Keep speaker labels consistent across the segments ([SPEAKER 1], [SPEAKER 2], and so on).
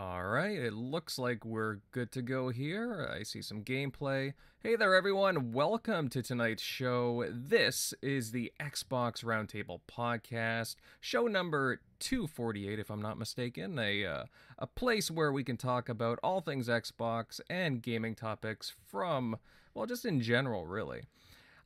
[SPEAKER 1] All right, it looks like we're good to go here. I see some gameplay. Hey there, everyone. Welcome to tonight's show. This is the Xbox Roundtable Podcast, show number 248, if I'm not mistaken. A, uh, a place where we can talk about all things Xbox and gaming topics from, well, just in general, really.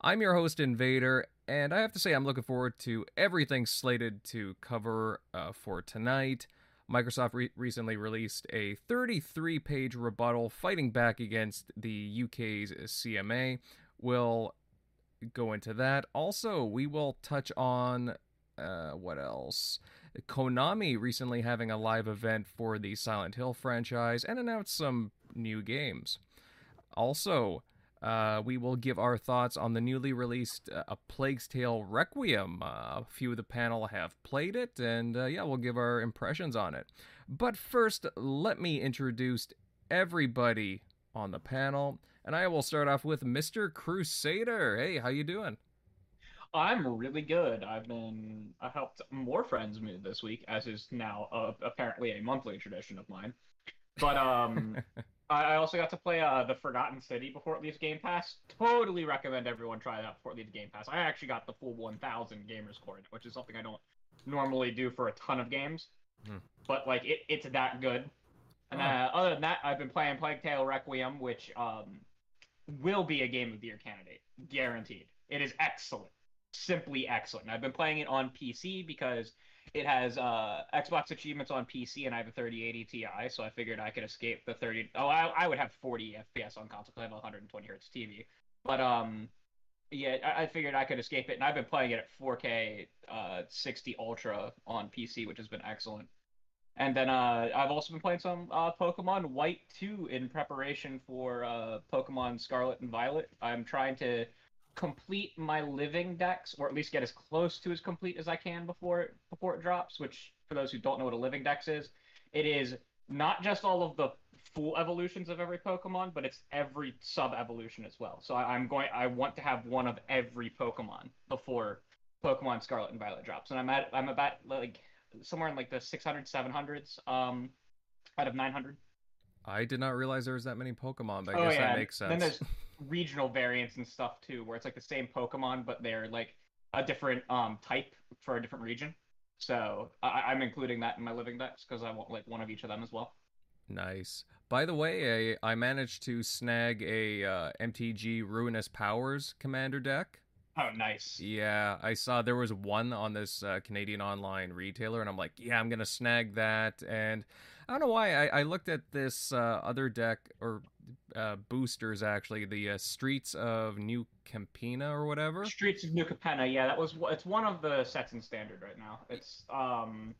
[SPEAKER 1] I'm your host, Invader, and I have to say, I'm looking forward to everything slated to cover uh, for tonight. Microsoft re- recently released a 33 page rebuttal fighting back against the UK's CMA. We'll go into that. Also, we will touch on uh, what else? Konami recently having a live event for the Silent Hill franchise and announced some new games. Also, uh, we will give our thoughts on the newly released uh, A Plague's Tale Requiem. Uh, a few of the panel have played it, and uh, yeah, we'll give our impressions on it. But first, let me introduce everybody on the panel, and I will start off with Mr. Crusader. Hey, how you doing?
[SPEAKER 2] I'm really good. I've been I helped more friends move this week, as is now uh, apparently a monthly tradition of mine. But um, I also got to play uh, the Forgotten City before it leaves Game Pass. Totally recommend everyone try that before it leaves Game Pass. I actually got the full 1,000 gamerscore, which is something I don't normally do for a ton of games. Hmm. But like it, it's that good. And uh, other than that, I've been playing Plague Tale Requiem, which um, will be a Game of the Year candidate, guaranteed. It is excellent, simply excellent. And I've been playing it on PC because it has uh, Xbox achievements on PC, and I have a 3080 Ti, so I figured I could escape the 30. Oh, I, I would have 40 FPS on console I have a 120 hertz TV. But um, yeah, I, I, figured I could escape it, and I've been playing it at 4K, uh, 60 Ultra on PC, which has been excellent. And then uh, I've also been playing some uh, Pokemon White 2 in preparation for uh, Pokemon Scarlet and Violet. I'm trying to complete my living dex, or at least get as close to as complete as I can before it, before it drops. Which, for those who don't know what a living dex is, it is not just all of the full evolutions of every Pokemon, but it's every sub evolution as well. So I, am going. I want to have one of every Pokemon before Pokemon Scarlet and Violet drops, and I'm at I'm about like somewhere in like the 600 700s um out of 900.
[SPEAKER 1] I did not realize there was that many Pokemon, but I oh, guess yeah. that makes sense.
[SPEAKER 2] Then there's regional variants and stuff too, where it's like the same Pokemon, but they're like a different um type for a different region. So I- am including that in my living dex because I want like one of each of them as well.
[SPEAKER 1] Nice. By the way, I, I managed to snag a uh, MTG Ruinous Powers commander deck.
[SPEAKER 2] Oh, nice.
[SPEAKER 1] Yeah, I saw there was one on this uh, Canadian online retailer, and I'm like, yeah, I'm gonna snag that. And I don't know why I, I looked at this uh, other deck or uh, boosters actually, the uh, Streets of New Capenna or whatever.
[SPEAKER 2] Streets of New Capenna yeah, that was it's one of the sets in standard right now. It's um,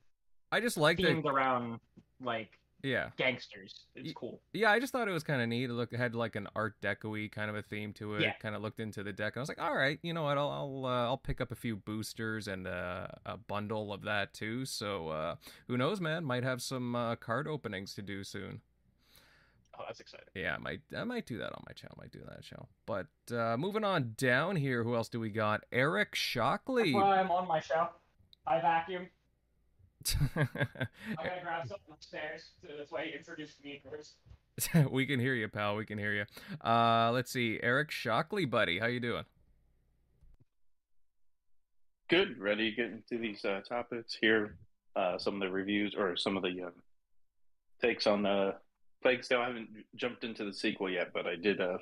[SPEAKER 1] I just like
[SPEAKER 2] themed around like
[SPEAKER 1] yeah.
[SPEAKER 2] gangsters. It's cool.
[SPEAKER 1] yeah i just thought it was kind of neat. It looked it had like an art deco kind of a theme to it. Yeah. kind of looked into the deck and i was like all right you know what? I'll i'll, uh, I'll pick up a few boosters and uh, a bundle of that too. So uh, who knows man? Might have some uh, card openings to do soon
[SPEAKER 2] Oh, that's exciting.
[SPEAKER 1] Yeah, I might I might do that on my channel. I might do that show. But uh, moving on down here, who else do we got? Eric Shockley.
[SPEAKER 2] That's why I'm on my show. I vacuum. I gotta grab something upstairs. So that's why he introduced me first.
[SPEAKER 1] we can hear you, pal. We can hear you. Uh, let's see, Eric Shockley, buddy, how you doing?
[SPEAKER 3] Good. Ready to get into these uh, topics here. Uh, some of the reviews or some of the uh, takes on the Plague Tale. I haven't jumped into the sequel yet, but I did uh,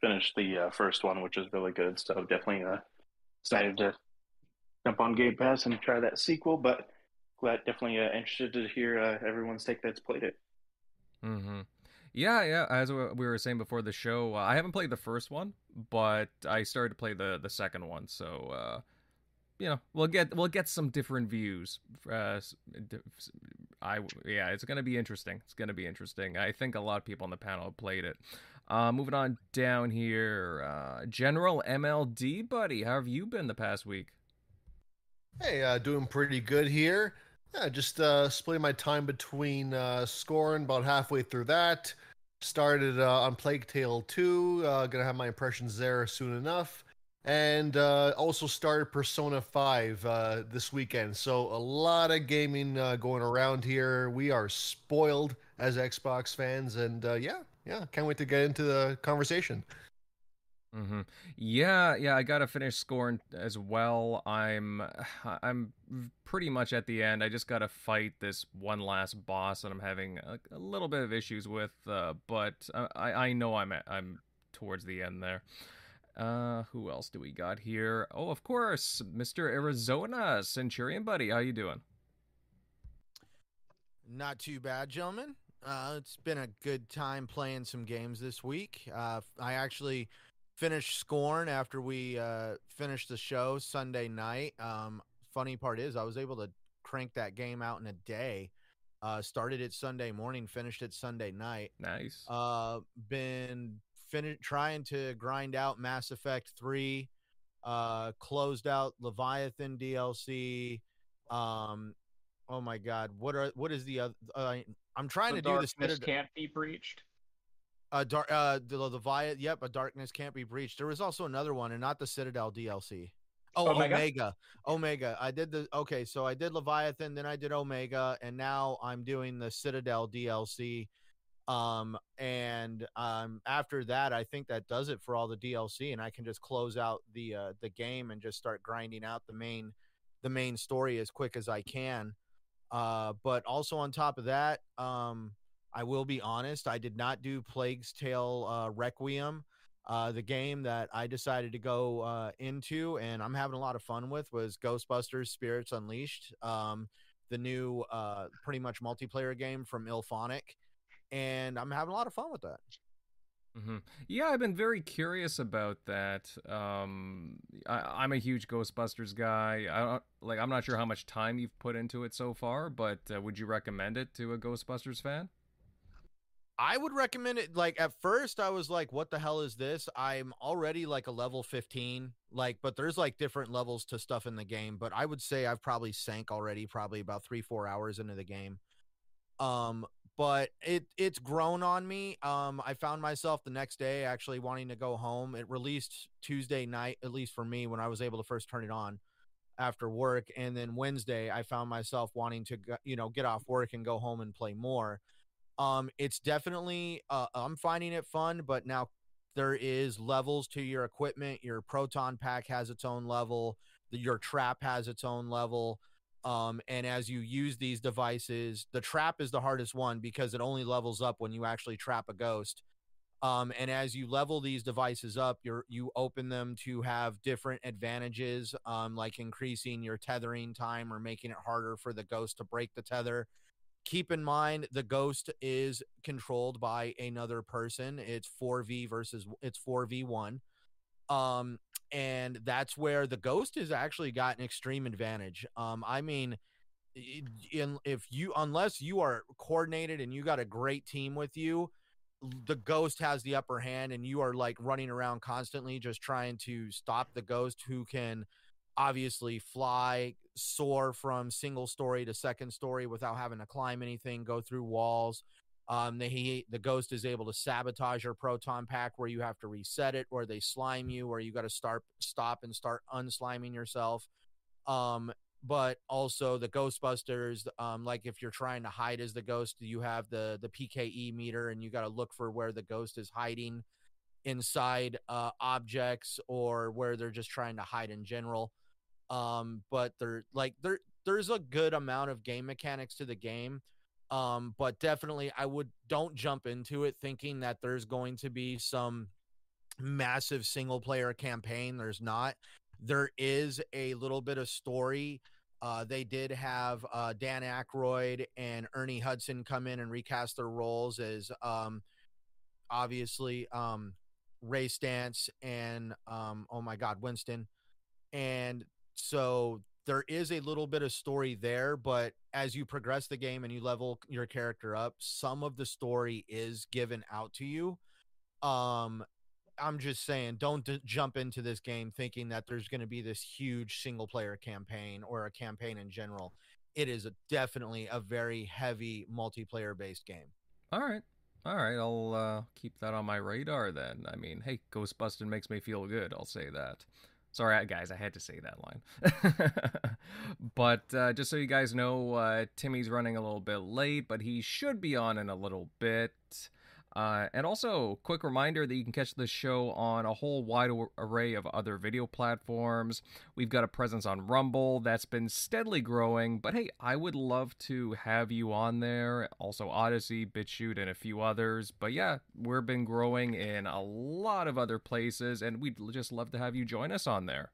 [SPEAKER 3] finish the uh, first one, which is really good. So definitely uh, excited to jump on Game Pass and try that sequel. But glad, definitely uh, interested to hear uh, everyone's take that's played it.
[SPEAKER 1] Mm-hmm. Yeah, yeah. As we were saying before the show, uh, I haven't played the first one, but I started to play the the second one. So, you know, we'll get we'll get some different views. I yeah, it's gonna be interesting. It's gonna be interesting. I think a lot of people on the panel have played it. Uh, moving on down here, uh, General MLD, buddy, how have you been the past week?
[SPEAKER 4] Hey, uh, doing pretty good here. Yeah, just uh, splitting my time between uh, scoring about halfway through that. Started uh, on Plague Tale 2. Uh, gonna have my impressions there soon enough. And uh, also started Persona 5 uh, this weekend. So a lot of gaming uh, going around here. We are spoiled as Xbox fans, and uh, yeah, yeah, can't wait to get into the conversation.
[SPEAKER 1] Mm-hmm. Yeah, yeah, I gotta finish Scorn as well. I'm, I'm pretty much at the end. I just gotta fight this one last boss that I'm having a, a little bit of issues with, uh, but I, I know I'm at, I'm towards the end there. Uh, who else do we got here? Oh, of course, Mr. Arizona Centurion Buddy. How you doing?
[SPEAKER 5] Not too bad, gentlemen. Uh, it's been a good time playing some games this week. Uh, I actually finished Scorn after we uh, finished the show Sunday night. Um, funny part is, I was able to crank that game out in a day. Uh, started it Sunday morning, finished it Sunday night.
[SPEAKER 1] Nice.
[SPEAKER 5] Uh, been fin- trying to grind out Mass Effect Three. Uh, closed out Leviathan DLC. Um, oh my God, what are what is the other? Uh, I'm trying
[SPEAKER 2] the
[SPEAKER 5] to do this.
[SPEAKER 2] darkness can't be breached.
[SPEAKER 5] Uh, dark, uh, the Leviathan. Yep, a darkness can't be breached. There was also another one, and not the Citadel DLC. Oh,
[SPEAKER 2] Omega?
[SPEAKER 5] Omega. Omega. I did the okay. So I did Leviathan, then I did Omega, and now I'm doing the Citadel DLC. Um, and um, after that, I think that does it for all the DLC, and I can just close out the uh, the game and just start grinding out the main the main story as quick as I can. Uh, but also on top of that, um, I will be honest, I did not do Plague's Tale uh, Requiem. Uh, the game that I decided to go uh, into and I'm having a lot of fun with was Ghostbusters Spirits Unleashed, um, the new uh, pretty much multiplayer game from IllFonic. And I'm having a lot of fun with that.
[SPEAKER 1] Mm-hmm. Yeah, I've been very curious about that. Um, I, am a huge Ghostbusters guy. I don't like. I'm not sure how much time you've put into it so far, but uh, would you recommend it to a Ghostbusters fan?
[SPEAKER 5] I would recommend it. Like at first, I was like, "What the hell is this?" I'm already like a level 15, like, but there's like different levels to stuff in the game. But I would say I've probably sank already, probably about three, four hours into the game. Um, but it it's grown on me. Um, I found myself the next day actually wanting to go home. It released Tuesday night, at least for me, when I was able to first turn it on after work, and then Wednesday I found myself wanting to, you know, get off work and go home and play more um, it's definitely uh, I'm finding it fun, but now there is levels to your equipment. Your proton pack has its own level. Your trap has its own level. Um, and as you use these devices, the trap is the hardest one because it only levels up when you actually trap a ghost. Um, and as you level these devices up, you you open them to have different advantages, um, like increasing your tethering time or making it harder for the ghost to break the tether. Keep in mind the ghost is controlled by another person. It's 4v versus it's 4v1 um and that's where the ghost has actually got an extreme advantage um i mean in if you unless you are coordinated and you got a great team with you the ghost has the upper hand and you are like running around constantly just trying to stop the ghost who can obviously fly, soar from single story to second story without having to climb anything, go through walls. Um, the he, the ghost is able to sabotage your proton pack where you have to reset it, or they slime you, or you got to start stop and start unsliming yourself. Um, but also the Ghostbusters, um, like if you're trying to hide as the ghost, you have the the PKE meter, and you got to look for where the ghost is hiding inside uh, objects or where they're just trying to hide in general. Um, but there like there there's a good amount of game mechanics to the game. Um, but definitely I would don't jump into it thinking that there's going to be some massive single player campaign. There's not. There is a little bit of story. Uh, they did have uh, Dan Aykroyd and Ernie Hudson come in and recast their roles as um, obviously um, Ray Stantz and um, oh my God, Winston. And so there is a little bit of story there, but as you progress the game and you level your character up, some of the story is given out to you. Um, I'm just saying, don't d- jump into this game thinking that there's going to be this huge single player campaign or a campaign in general. It is a, definitely a very heavy multiplayer based game.
[SPEAKER 1] All right. All right. I'll uh, keep that on my radar then. I mean, hey, Ghostbusting makes me feel good. I'll say that. Sorry, guys, I had to say that line. but uh, just so you guys know, uh, Timmy's running a little bit late, but he should be on in a little bit. Uh, and also, quick reminder that you can catch this show on a whole wide array of other video platforms. We've got a presence on Rumble that's been steadily growing, but hey, I would love to have you on there. Also, Odysee, BitChute, and a few others. But yeah, we've been growing in a lot of other places, and we'd just love to have you join us on there.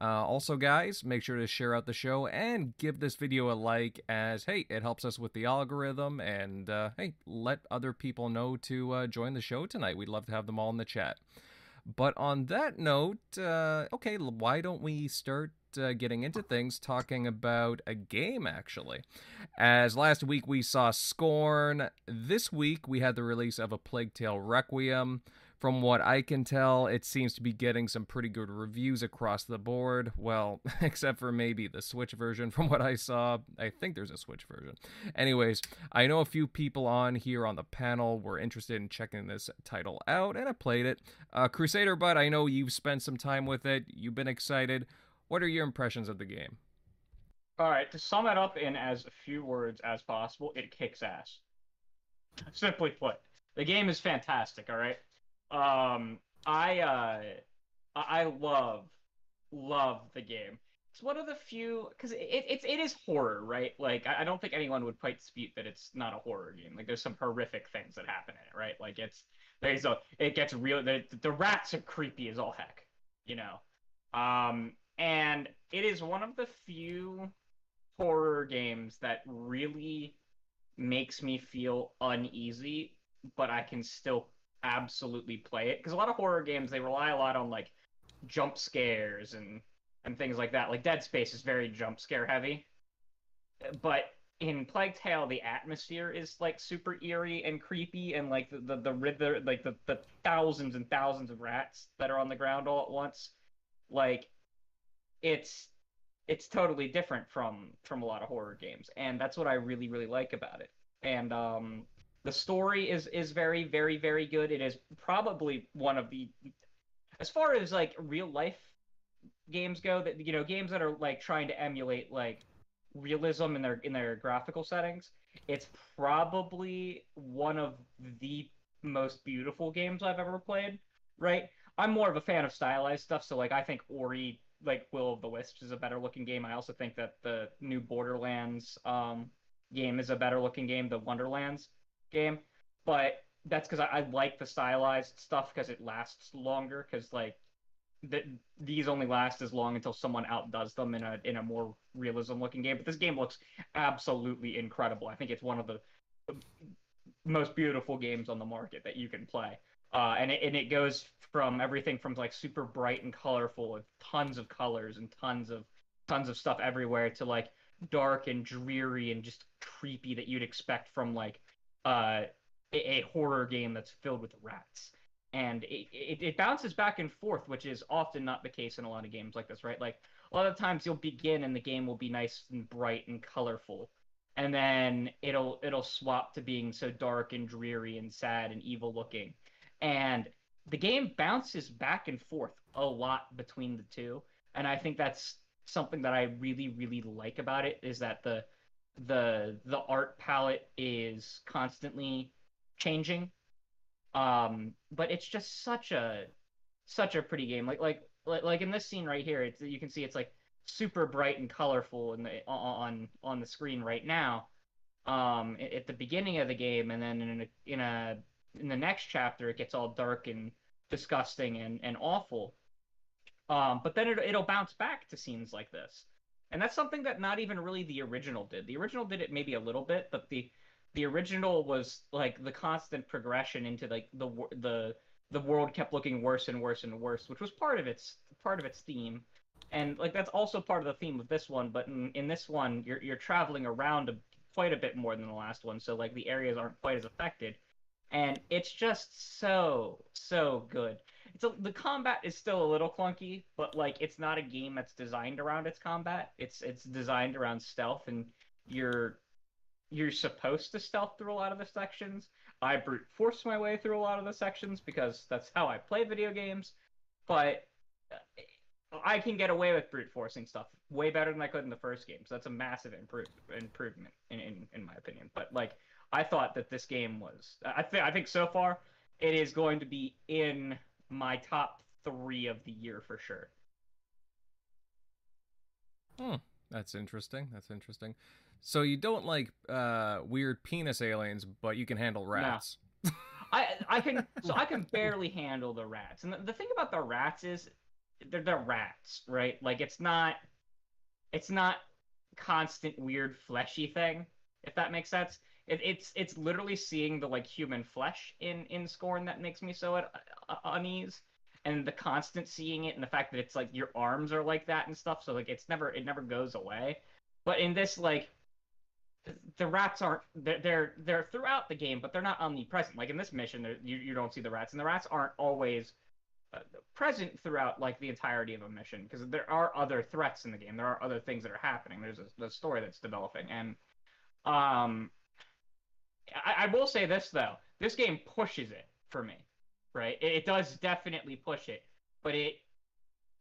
[SPEAKER 1] Uh, also, guys, make sure to share out the show and give this video a like, as hey, it helps us with the algorithm. And uh, hey, let other people know to uh, join the show tonight. We'd love to have them all in the chat. But on that note, uh, okay, why don't we start uh, getting into things talking about a game actually. As last week we saw Scorn, this week we had the release of a Plague Tale Requiem. From what I can tell, it seems to be getting some pretty good reviews across the board. Well, except for maybe the Switch version. From what I saw, I think there's a Switch version. Anyways, I know a few people on here on the panel were interested in checking this title out, and I played it. Uh, Crusader Bud, I know you've spent some time with it. You've been excited. What are your impressions of the game?
[SPEAKER 2] All right, to sum it up in as few words as possible, it kicks ass. Simply put, the game is fantastic. All right, um, I uh, I love love the game. It's one of the few because it, it it is horror, right? Like I don't think anyone would quite dispute that it's not a horror game. Like there's some horrific things that happen in it, right? Like it's there's a it gets real. The the rats are creepy as all heck, you know. Um, and it is one of the few horror games that really makes me feel uneasy, but I can still absolutely play it because a lot of horror games they rely a lot on like jump scares and and things like that. Like Dead Space is very jump scare heavy, but in Plague Tale the atmosphere is like super eerie and creepy and like the the the, the like the, the thousands and thousands of rats that are on the ground all at once, like it's it's totally different from from a lot of horror games and that's what I really really like about it. And um the story is is very very very good. It is probably one of the as far as like real life games go that you know games that are like trying to emulate like realism in their in their graphical settings. It's probably one of the most beautiful games I've ever played. Right? I'm more of a fan of stylized stuff, so like I think Ori like Will of the Wisps is a better looking game. I also think that the new Borderlands um, game is a better looking game, the Wonderlands game, but that's because I, I, like the stylized stuff because it lasts longer. Because like that these only last as long until someone outdoes them in a in a more realism looking game. But this game looks absolutely incredible. I think it's one of the most beautiful games on the market that you can play. Uh, and it and it goes from everything from like super bright and colorful with tons of colors and tons of tons of stuff everywhere to like dark and dreary and just creepy that you'd expect from like uh, a, a, horror game that's filled with rats. And it, it, it, bounces back and forth, which is often not the case in a lot of games like this, right? Like a lot of times you'll begin and the game will be nice and bright and colorful, and then it'll it'll swap to being so dark and dreary and sad and evil looking, and the game bounces back and forth a lot between the two, and I think that's something that I really really like about it is that the the the art palette is constantly changing. Um but it's just such a such a pretty game. Like like like in this scene right here it's you can see it's like super bright and colorful in the on on the screen right now um at the beginning of the game. And then in a in a in the next chapter it gets all dark and disgusting and and awful. Um but then it, it'll bounce back to scenes like this and that's something that not even really the original did. The original did it maybe a little bit, but the the original was like the constant progression into like the the the world kept looking worse and worse and worse, which was part of its part of its theme. And like that's also part of the theme of this one, but in, in this one you're you're traveling around a, quite a bit more than the last one, so like the areas aren't quite as affected. And it's just so so good it's a, the combat is still a little clunky, but like it's not a game that's designed around its combat. It's it's designed around stealth, and you're you're supposed to stealth through a lot of the sections. I brute force my way through a lot of the sections because that's how I play video games. But uh, I can get away with brute forcing stuff way better than I could in the first game. So that's a massive improve, improvement in, in in my opinion. But like I thought that this game was I think I think so far it is going to be in my top three of the year for sure.
[SPEAKER 1] Hmm. That's interesting. That's interesting. So you don't like uh, weird penis aliens, but you can handle rats.
[SPEAKER 2] I I can so I can barely handle the rats. And the, the thing about the rats is they're they're rats, right? Like it's not it's not constant weird fleshy thing, if that makes sense. It, it's it's literally seeing the like human flesh in in Scorn that makes me so unease, and the constant seeing it and the fact that it's like your arms are like that and stuff. So like it's never it never goes away. But in this like the rats aren't they're, they're they're throughout the game, but they're not omnipresent. Like in this mission, you you don't see the rats, and the rats aren't always uh, present throughout like the entirety of a mission because there are other threats in the game. There are other things that are happening. There's a, a story that's developing, and um, I, I will say this though: this game pushes it for me, right? It, it does definitely push it, but it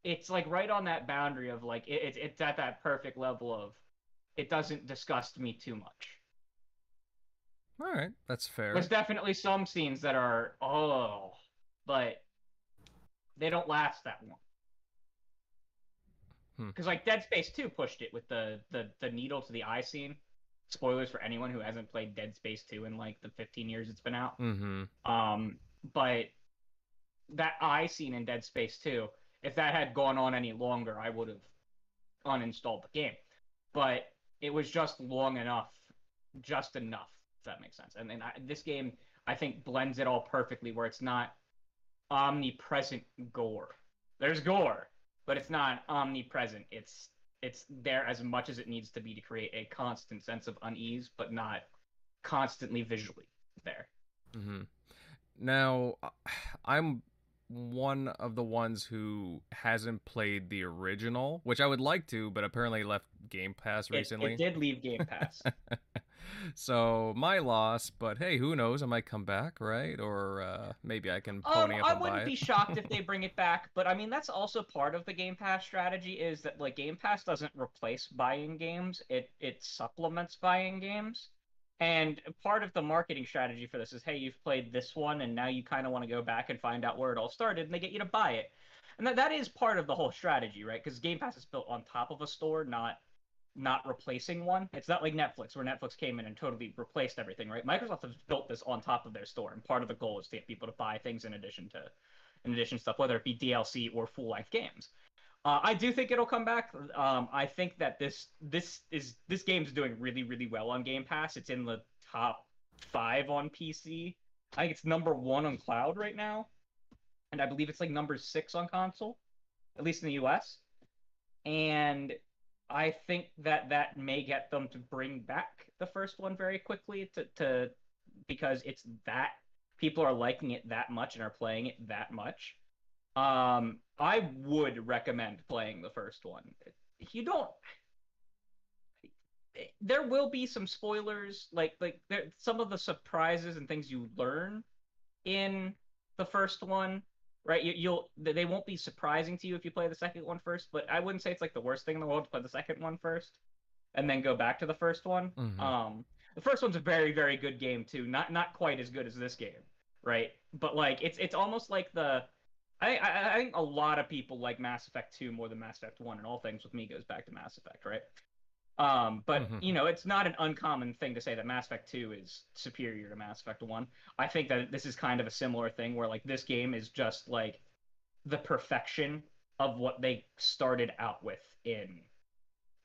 [SPEAKER 2] it's like right on that boundary of like it, it's it's at that perfect level of it doesn't disgust me too much.
[SPEAKER 1] All right, that's fair.
[SPEAKER 2] There's definitely some scenes that are oh, but they don't last that long. Because
[SPEAKER 1] Hmm.
[SPEAKER 2] like Dead Space 2 pushed it with the, the the needle to the eye scene. Spoilers for anyone who hasn't played Dead Space 2 in like the 15 years it's been out.
[SPEAKER 1] Mm-hmm.
[SPEAKER 2] Um, but that eye scene in Dead Space 2, if that had gone on any longer, I would have uninstalled the game. But it was just long enough, just enough, if that makes sense. And then I, this game, I think, blends it all perfectly, where it's not omnipresent gore. There's gore, but it's not omnipresent. It's it's there as much as it needs to be to create a constant sense of unease, but not constantly visually there.
[SPEAKER 1] Mm-hmm. Now, I'm one of the ones who hasn't played the original, which I would like to, but apparently left Game Pass recently.
[SPEAKER 2] It, did leave Game Pass.
[SPEAKER 1] so my loss, but hey, who knows? I might come back, right? Or uh, maybe I can
[SPEAKER 2] um,
[SPEAKER 1] pony up
[SPEAKER 2] I wouldn't
[SPEAKER 1] it.
[SPEAKER 2] be shocked if they bring it back, but I mean that's also part of the Game Pass strategy is that like Game Pass doesn't replace buying games; it it supplements buying games. And part of the marketing strategy for this is, hey, you've played this one, and now you kind of want to go back and find out where it all started, and they get you to buy it. And that, that is part of the whole strategy, right? Because Game Pass is built on top of a store, not not replacing one. It's not like Netflix, where Netflix came in and totally replaced everything, right? Microsoft has built this on top of their store, and part of the goal is to get people to buy things in addition to, in addition to stuff, whether it be DLC or full length games. Uh, I do think it'll come back. Um, I think that this this is this game's doing really really well on Game Pass. It's in the top five on PC. I think it's number one on cloud right now, and I believe it's like number six on console, at least in the U.S. And I think that that may get them to bring back the first one very quickly to, to because it's that people are liking it that much and are playing it that much. Um, I would recommend playing the first one. You don't. There will be some spoilers, like like there, some of the surprises and things you learn in the first one right? You, you'll they won't be surprising to you if you play the second one first, but I wouldn't say it's like the worst thing in the world to play the second one first, and then go back to the first one.
[SPEAKER 1] Mhm.
[SPEAKER 2] Um, the first one's a very very good game too, not not quite as good as this game, right? But like it's it's almost like the I, I I think a lot of people like Mass Effect 2 more than Mass Effect 1, and all things with me goes back to Mass Effect, right? Um, but
[SPEAKER 1] Mhm.
[SPEAKER 2] you know, it's not an uncommon thing to say that Mass Effect 2 is superior to Mass Effect 1. I think that this is kind of a similar thing where like this game is just like the perfection of what they started out with in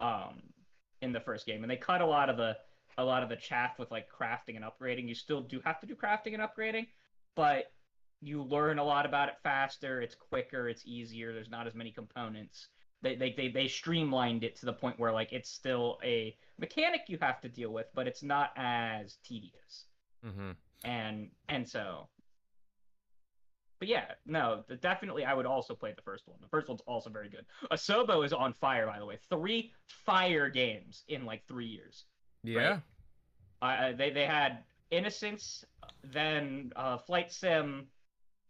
[SPEAKER 2] um in the first game. And they cut a lot of the a lot of the chaff with like crafting and upgrading. You still do have to do crafting and upgrading, but you learn a lot about it faster, it's quicker, it's easier, there's not as many components. They, they, they, they streamlined it to the point where like it's still a mechanic you have to deal with, but it's not as tedious
[SPEAKER 1] Mm-hmm.
[SPEAKER 2] and and so but yeah no definitely i would also play the first one the first one's also very good asobo is on fire by the way three fire games in like three years
[SPEAKER 1] Yeah.
[SPEAKER 2] uh, they, they had innocence then uh, flight sim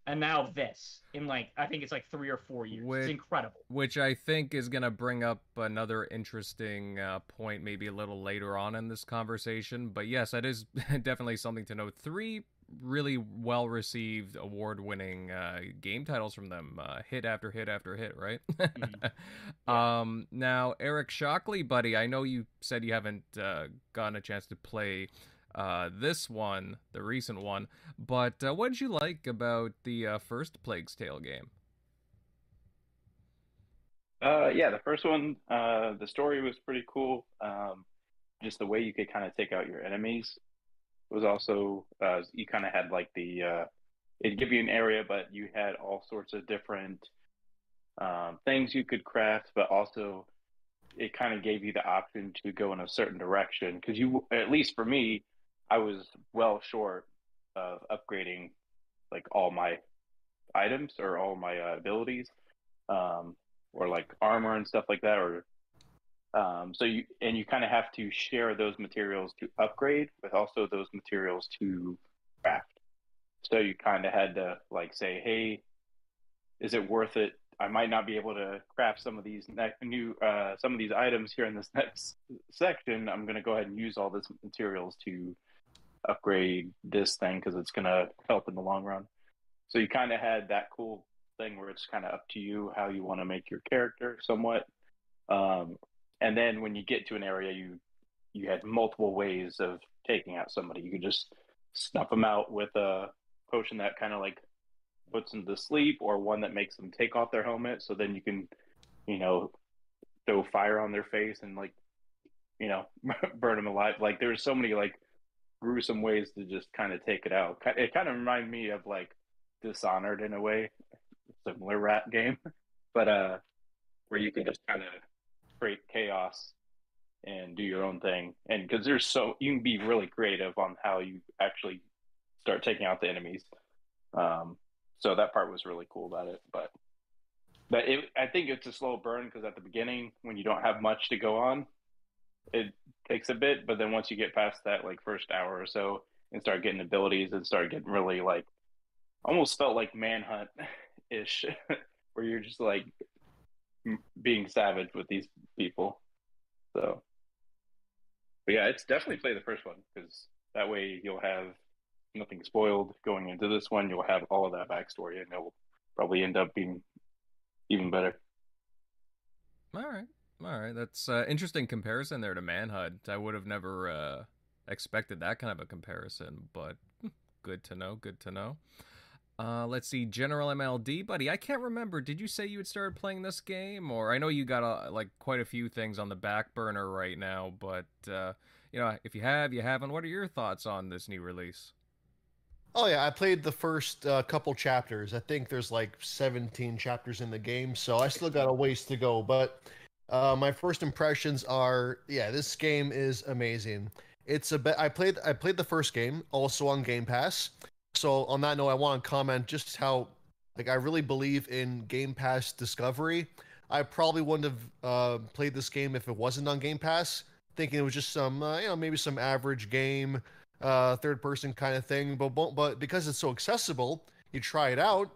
[SPEAKER 2] and now this in like I think it's like three or four years.
[SPEAKER 1] Which-
[SPEAKER 2] It's incredible.
[SPEAKER 1] which I think is going to bring up another interesting uh, point maybe a little later on in this conversation. But yes, that is definitely something to note. Three really well received, award winning uh, game titles from them, uh, hit after hit after hit, right?
[SPEAKER 2] Mhm.
[SPEAKER 1] Um, now, Eric Shockley, buddy, I know you said you haven't uh, gotten a chance to play. Uh, this one, the recent one, but uh, what did you like about the uh, first Plague's Tale game?
[SPEAKER 6] Uh, yeah, the first one, uh, the story was pretty cool. Um, just the way you could kind of take out your enemies was also, uh, you kind of had like the, uh, it'd give you an area, but you had all sorts of different um, things you could craft, but also it kind of gave you the option to go in a certain direction. Because you, at least for me, I was well short of upgrading like all my items or all my uh, abilities. Um, or like armor and stuff like that or um, so you and you kind of have to share those materials to upgrade with also those materials to craft so you kind of had to like say hey is it worth it i might not be able to craft some of these ne- new uh, some of these items here in this next section i'm going to go ahead and use all this materials to upgrade this thing because it's going to help in the long run so you kind of had that cool thing where it's kind of up to you how you want to make your character somewhat. Um, and then when you get to an area, you you had multiple ways of taking out somebody. You could just snuff them out with a potion that kind of like puts them to sleep, or one that makes them take off their helmet. So then you can, you know, throw fire on their face and like, you know, burn them alive. Like there's so many like gruesome ways to just kind of take it out. It kind of reminded me of like Dishonored in a way, similar rat game, but uh, where you can just kind of create chaos and do your own thing. And because there's so you can be really creative on how you actually start taking out the enemies. Um, so that part was really cool about it. But but it, I think it's a slow burn because at the beginning when you don't have much to go on, it takes a bit. But then once you get past that like first hour or so and start getting abilities and start getting really like almost felt like manhunt ish where you're just like being savage with these people. So but yeah it's definitely play the first one because that way you'll have nothing spoiled going into this one. You'll have all of that backstory and it'll probably end up being even better.
[SPEAKER 1] All right, all right. That's uh, interesting comparison there to Manhunt. I would have never uh, expected that kind of a comparison, but good to know. Good to know. Uh, let's see, General MLD, buddy. I can't remember. Did you say you had started playing this game, or I know you got uh, like quite a few things on the back burner right now, but uh, you know, if you have, you haven't. What are your thoughts on this new release?
[SPEAKER 4] Oh yeah, I played the first uh, couple chapters. I think there's like 17 chapters in the game, so I still got a ways to go. But uh, my first impressions are, yeah, this game is amazing. It's a bit. I played. I played the first game, also on Game Pass. So on that note, I want to comment just how, like, I really believe in Game Pass discovery. I probably wouldn't have uh, played this game if it wasn't on Game Pass, thinking it was just some, uh, you know, maybe some average game uh, third person kind of thing. But but because it's so accessible, you try it out,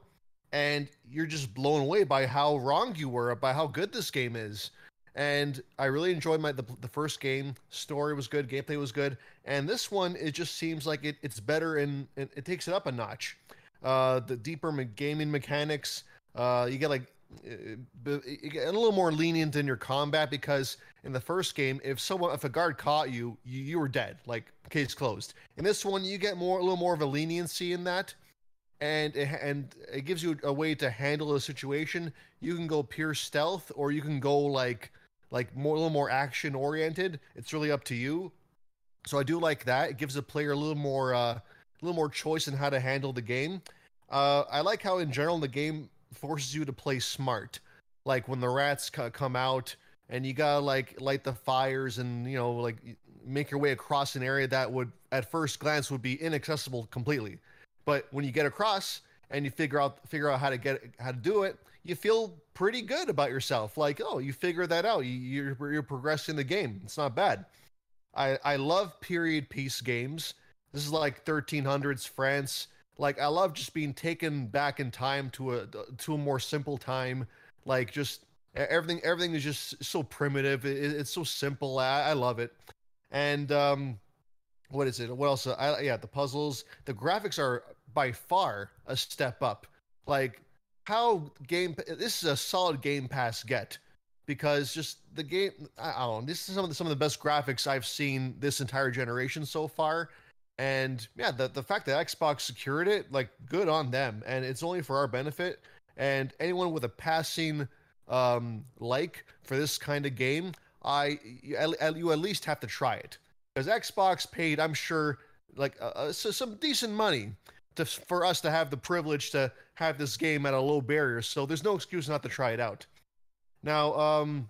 [SPEAKER 4] and you're just blown away by how wrong you were, by how good this game is. And I really enjoyed my the, the first game. Story was good, gameplay was good, and this one it just seems like it, it's better and it, takes it up a notch. Uh, the deeper me- gaming mechanics, uh, you get like uh, b- you get a little more lenient in your combat because in the first game, if someone if a guard caught you, you, you were dead, like case closed. In this one, you get more a little more of a leniency in that, and it, and it gives you a way to handle a situation. You can go pure stealth, or you can go like like more a little more action oriented. It's really up to you. So I do like that. It gives the player a little more uh, a little more choice in how to handle the game. Uh, I like how in general the game forces you to play smart. Like when the rats c- come out and you gotta like light the fires and you know like make your way across an area that would at first glance would be inaccessible completely. But when you get across and you figure out figure out how to get how to do it, you feel pretty good about yourself. Like oh, you figure that out. You, you're you're progressing the game. It's not bad. I I love period piece games. This is like 1300s France. Like I love just being taken back in time to a to a more simple time. Like just everything everything is just so primitive. It, it- it's so simple. I, I love it. And um, what is it? What else? I, yeah, the puzzles. The graphics are by far a step up. Like how game this is a solid Game Pass get because just the game. I don't know. This is some of the, some of the best graphics I've seen this entire generation so far. And yeah, the the fact that Xbox secured it, like, good on them. And it's only for our benefit. And anyone with a passing um like for this kind of game, I you at, you at least have to try it because Xbox paid, I'm sure, like uh, uh, so some decent money to for us to have the privilege to have this game at a low barrier. So there's no excuse not to try it out. Now, um,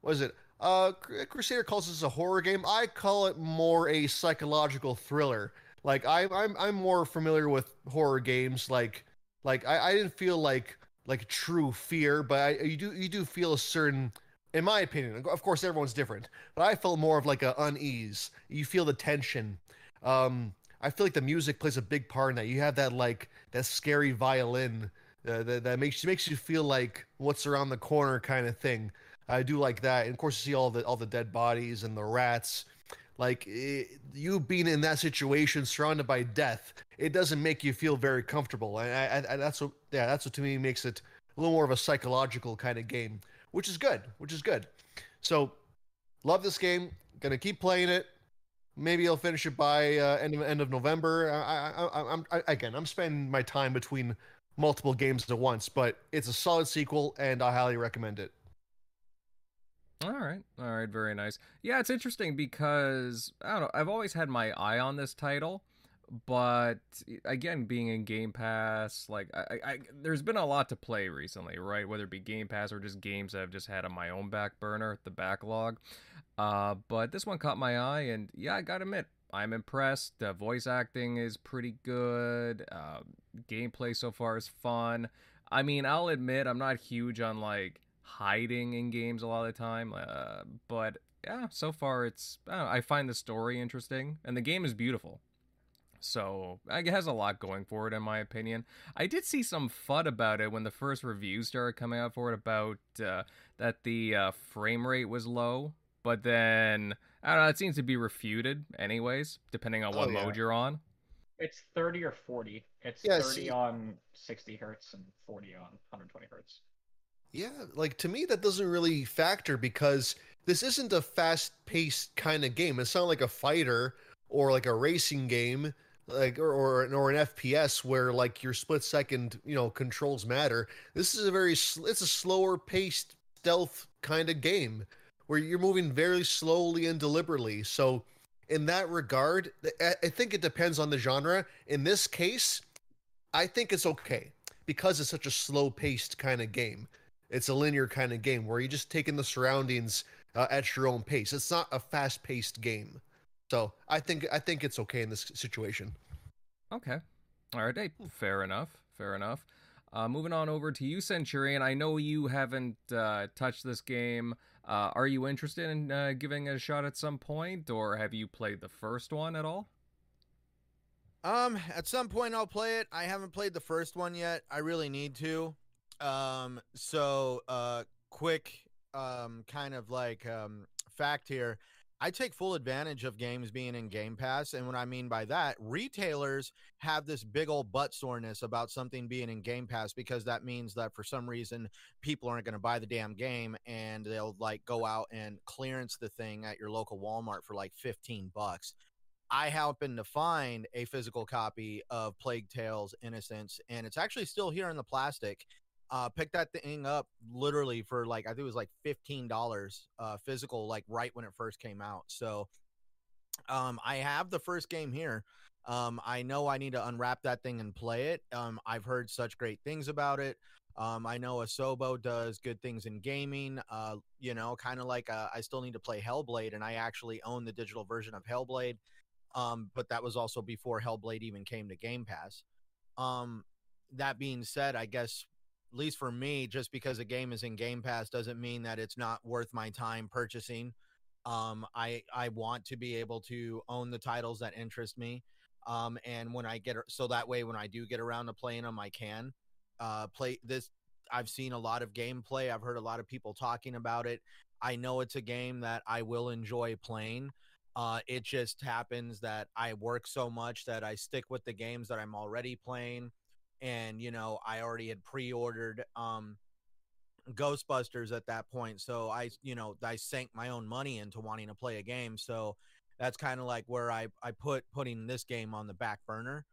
[SPEAKER 4] what is it? Uh, Crusader calls this a horror game. I call it more a psychological thriller. Like I, I'm, I'm more familiar with horror games. Like, like I, I didn't feel like like true fear, but I, you do, you do feel a certain, in my opinion. Of course, everyone's different, but I felt more of like a unease. You feel the tension. Um, I feel like the music plays a big part in that. You have that like that scary violin uh, that, that makes makes you feel like what's around the corner kind of thing. I do like that, and of course, you see all the all the dead bodies and the rats. Like it, you being in that situation, surrounded by death, it doesn't make you feel very comfortable, and I, I, that's what yeah, that's what to me makes it a little more of a psychological kind of game, which is good, which is good. So, love this game. Gonna keep playing it. Maybe I'll finish it by uh, end of end of November. I, I, I'm I, again, I'm spending my time between multiple games at once, but it's a solid sequel, and I highly recommend it.
[SPEAKER 1] All right. All right. Very nice. Yeah, it's interesting because I don't know. I've always had my eye on this title, but again, being in Game Pass, like I, I, there's been a lot to play recently, right? Whether it be Game Pass or just games that I've just had on my own back burner, the backlog. Uh, but this one caught my eye, and yeah, I gotta admit, I'm impressed. The voice acting is pretty good. Uh, gameplay so far is fun. I mean, I'll admit I'm not huge on like hiding in games a lot of the time, uh, but yeah, so far it's I, know, I find the story interesting and the game is beautiful. So it has a lot going for it, in my opinion. I did see some FUD about it when the first reviews started coming out for it about uh, that the uh, frame rate was low, but then I don't know. It seems to be refuted, anyways, depending on what
[SPEAKER 4] Oh, yeah.
[SPEAKER 1] mode you're on.
[SPEAKER 2] It's 30 or 40. It's
[SPEAKER 4] Yeah,
[SPEAKER 2] 30
[SPEAKER 4] see-
[SPEAKER 2] on 60 hertz and 40 on 120 hertz.
[SPEAKER 4] Yeah, like to me that doesn't really factor because this isn't a fast-paced kind of game. It's not like a fighter or like a racing game, like or or, or an FPS where like your split-second you know controls matter. This is a very sl- it's a slower-paced stealth kind of game where you're moving very slowly and deliberately. So in that regard, I, think it depends on the genre. In this case, I think it's okay because it's such a slow-paced kind of game it's a linear kind of game where you're just taking the surroundings uh, at your own pace. It's not a fast-paced game, so I think I think it's okay in this situation.
[SPEAKER 1] Okay. All right. Hey, fair enough. Fair enough. Uh, moving on over to you, Centurion. I know you haven't uh, touched this game. Uh, are you interested in uh, giving it a shot at some point, or have you played the first one at all?
[SPEAKER 5] Um, at some point I'll play it. I haven't played the first one yet. I really need to. Um, so uh quick um kind of like um fact here. I take full advantage of games being in Game Pass, and what I mean by that, retailers have this big old butt soreness about something being in Game Pass because that means that for some reason people aren't going to buy the damn game and they'll like go out and clearance the thing at your local Walmart for like 15 bucks. I happen to find a physical copy of Plague Tales Innocence, and it's actually still here in the plastic. Uh, picked that thing up literally for like I think it was like fifteen dollars, uh, physical, like right when it first came out. So, um, I have the first game here. Um, I know I need to unwrap that thing and play it. Um, I've heard such great things about it. Um, I know Asobo does good things in gaming. Uh, you know, kind of like uh, I still need to play Hellblade, and I actually own the digital version of Hellblade um, but that was also before Hellblade even came to Game Pass. Um, that being said, I guess at least for me, just because a game is in Game Pass doesn't mean that it's not worth my time purchasing. Um, I I want to be able to own the titles that interest me. Um, and when I get so that way when I do get around to playing them, I can uh, play this. I've seen a lot of gameplay. I've heard a lot of people talking about it. I know it's a game that I will enjoy playing. Uh, it just happens that I work so much that I stick with the games that I'm already playing. And, you know, I already had pre ordered um, Ghostbusters at that point. So I, you know, I sank my own money into wanting to play a game. So that's kind of like where I, I put putting this game on the back burner.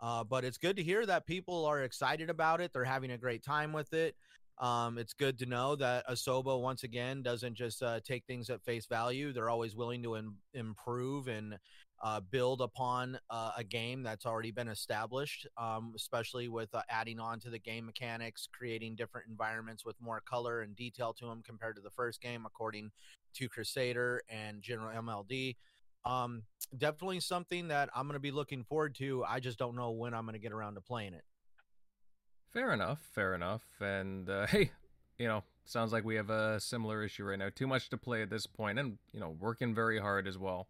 [SPEAKER 5] Uh, but it's good to hear that people are excited about it. They're having a great time with it. Um, it's good to know that Asobo once again doesn't just uh, take things at face value. They're always willing to improve and uh, build upon uh, a game that's already been established, um, especially with uh, adding on to the game mechanics, creating different environments with more color and detail to them compared to the first game, according to Crusader and General MLD. Um, definitely something that I'm going to be looking forward to. I just don't know when I'm going to get around to playing it.
[SPEAKER 1] Fair enough, fair enough. And uh, hey, you know, sounds like we have a similar issue right now. Too much to play at this point, and you know, working very hard as well.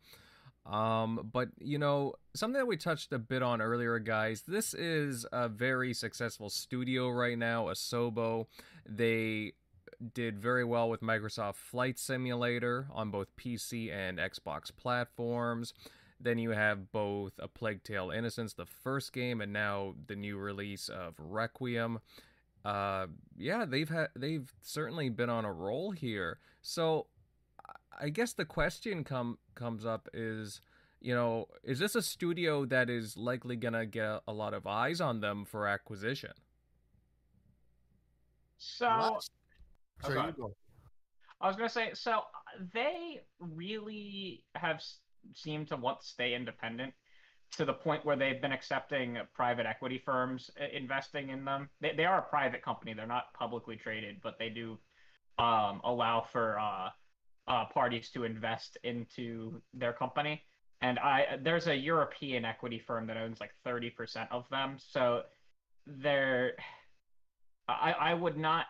[SPEAKER 1] Um, but you know, something that we touched a bit on earlier, guys. This is a very successful studio right now, Asobo. They did very well with Microsoft Flight Simulator on both PC and Xbox platforms. Then you have both A Plague Tale Innocence, the first game, and now the new release of Requiem. Uh, yeah, they've had they've certainly been on a roll here. So, I guess the question come comes up is, you know, is this a studio that is likely gonna get a lot of eyes on them for acquisition?
[SPEAKER 2] So,
[SPEAKER 4] What? Sorry,
[SPEAKER 2] Okay.
[SPEAKER 4] you go.
[SPEAKER 2] I was gonna say, so they really have seemed to want to stay independent to the point where they've been accepting private equity firms uh, investing in them. They, they are a private company; they're not publicly traded, but they do um, allow for uh, uh, parties to invest into their company. And I there's a European equity firm that owns like thirty percent of them, so they're. I I would not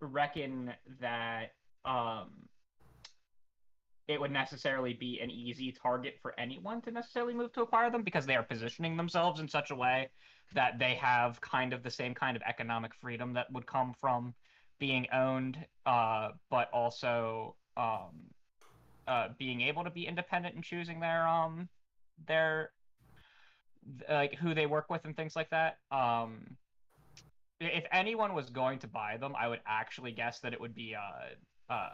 [SPEAKER 2] reckon that um, it would necessarily be an easy target for anyone to necessarily move to acquire them because they are positioning themselves in such a way that they have kind of the same kind of economic freedom that would come from being owned, uh, but also um, uh, being able to be independent and choosing their um their like who they work with and things like that. Um, if anyone was going to buy them, I would actually guess that it would be uh uh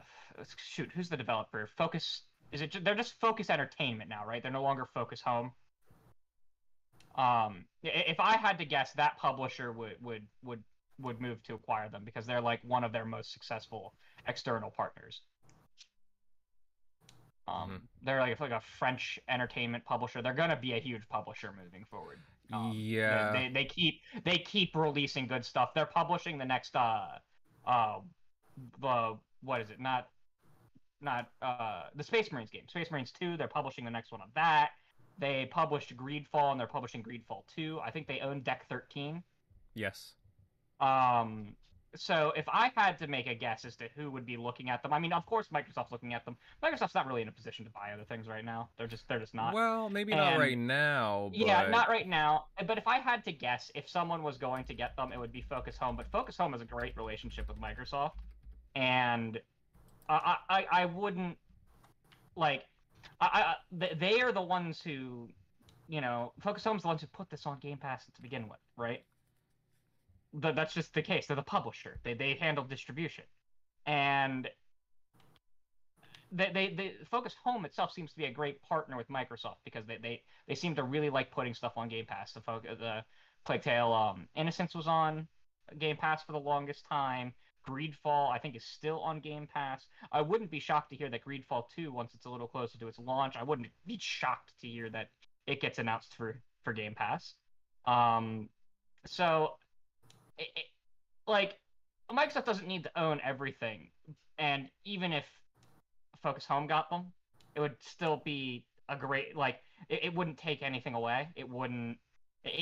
[SPEAKER 2] shoot, who's the developer? Focus is it? They're just Focus Entertainment now, right? They're no longer Focus Home. Um, if I had to guess, that publisher would would would would move to acquire them because they're like one of their most successful external partners. Um, they're like like a French entertainment publisher. They're gonna be a huge publisher moving forward. Um,
[SPEAKER 1] yeah.
[SPEAKER 2] they, they keep they keep releasing good stuff. They're publishing the next uh uh the what is it? Not not uh the Space Marines game. Space Marines 2, they're publishing the next one of that. They published Greedfall and they're publishing Greedfall 2. I think they own Deck 13.
[SPEAKER 1] yes.
[SPEAKER 2] Um so if I had to make a guess as to who would be looking at them, I mean of course Microsoft's looking at them. Microsoft's not really in a position to buy other things right now. They're just they're just not.
[SPEAKER 1] Well, maybe not right now. But...
[SPEAKER 2] Yeah, not right now. But if I had to guess, if someone was going to get them, it would be Focus Home. But Focus Home has a great relationship with Microsoft, and I I, I wouldn't like I, I they are the ones who, you know, Focus Home's the ones who put this on Game Pass to begin with, right? But that's just the case. They're the publisher. They they handle distribution, and they, they, they Focus Home itself seems to be a great partner with Microsoft because they, they, they seem to really like putting stuff on Game Pass. The focus, the Plague Tale um, Innocence was on Game Pass for the longest time. Greedfall, I think, is still on Game Pass. I wouldn't be shocked to hear that Greedfall 2, once it's a little closer to its launch, I wouldn't be shocked to hear that it gets announced for, for Game Pass. Um, so, like, Microsoft doesn't need to own everything. And even if Focus Home got them, it would still be a great like it, it wouldn't take anything away. It wouldn't.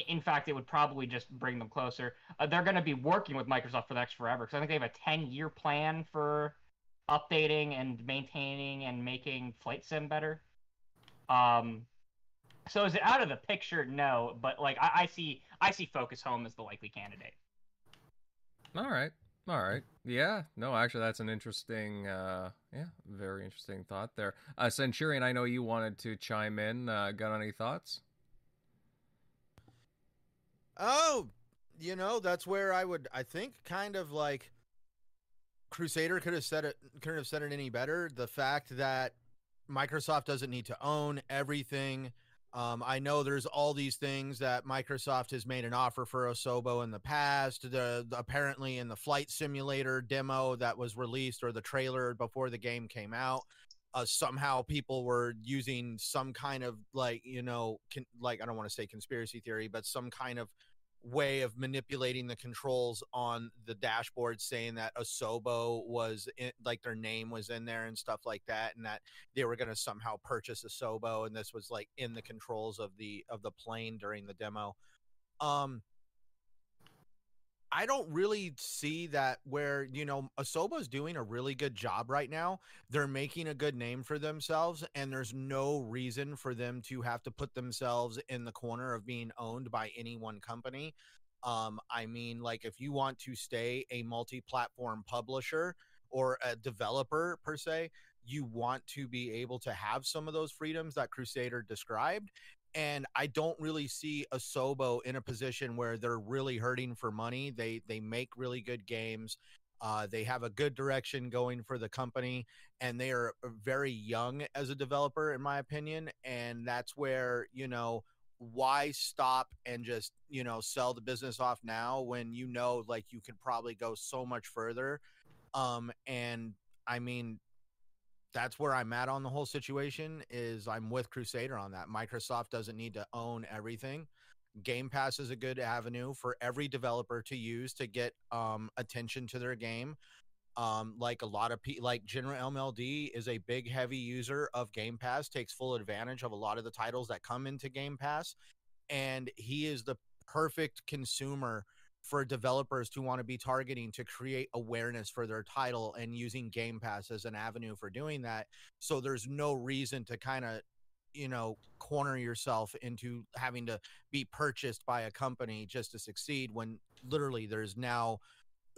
[SPEAKER 2] In fact, it would probably just bring them closer. Uh, they're going to be working with Microsoft for the next forever because I think they have a ten-year plan for updating and maintaining and making Flight Sim better. Um,
[SPEAKER 7] So is it out of the picture? No, but like I, I see, I see Focus Home as the likely candidate.
[SPEAKER 1] All right. All right. Yeah. No, actually, that's an interesting, uh, yeah, very interesting thought there. Uh, Centurion, I know you wanted to chime in. Uh, got any thoughts?
[SPEAKER 5] Oh, you know, that's where I would, I think, kind of like Crusader could have said it, couldn't have said it any better. The fact that Microsoft doesn't need to own everything. Um, I know there's all these things that Microsoft has made an offer for Asobo in the past. The, the, apparently in the flight simulator demo that was released or the trailer before the game came out, uh, somehow people were using some kind of like you know, con- like I don't want to say conspiracy theory, but some kind of way of manipulating the controls on the dashboard saying that Asobo was in, like their name was in there and stuff like that and that they were going to somehow purchase Asobo and this was like in the controls of the of the plane during the demo. Um I don't really see that where, you know, Asobo's doing a really good job right now. They're making a good name for themselves, and there's no reason for them to have to put themselves in the corner of being owned by any one company. Um, I mean, like, if you want to stay a multi platform publisher or a developer per se, you want to be able to have some of those freedoms that Crusader described and I don't really see Asobo in a position where they're really hurting for money. They they make really good games. Uh, they have a good direction going for the company, and they are very young as a developer, in my opinion. And that's where you know why stop and just you know sell the business off now when you know like you could probably go so much further. Um, and I mean, that's where I'm at on the whole situation is I'm with Crusader on that. Microsoft doesn't need to own everything. Game Pass is a good avenue for every developer to use to get um, attention to their game. Um, like a lot of people, like General MLD is a big, heavy user of Game Pass, takes full advantage of a lot of the titles that come into Game Pass, and he is the perfect consumer for developers to want to be targeting to create awareness for their title and using Game Pass as an avenue for doing that. So there's no reason to kind of you know corner yourself into having to be purchased by a company just to succeed when literally there's now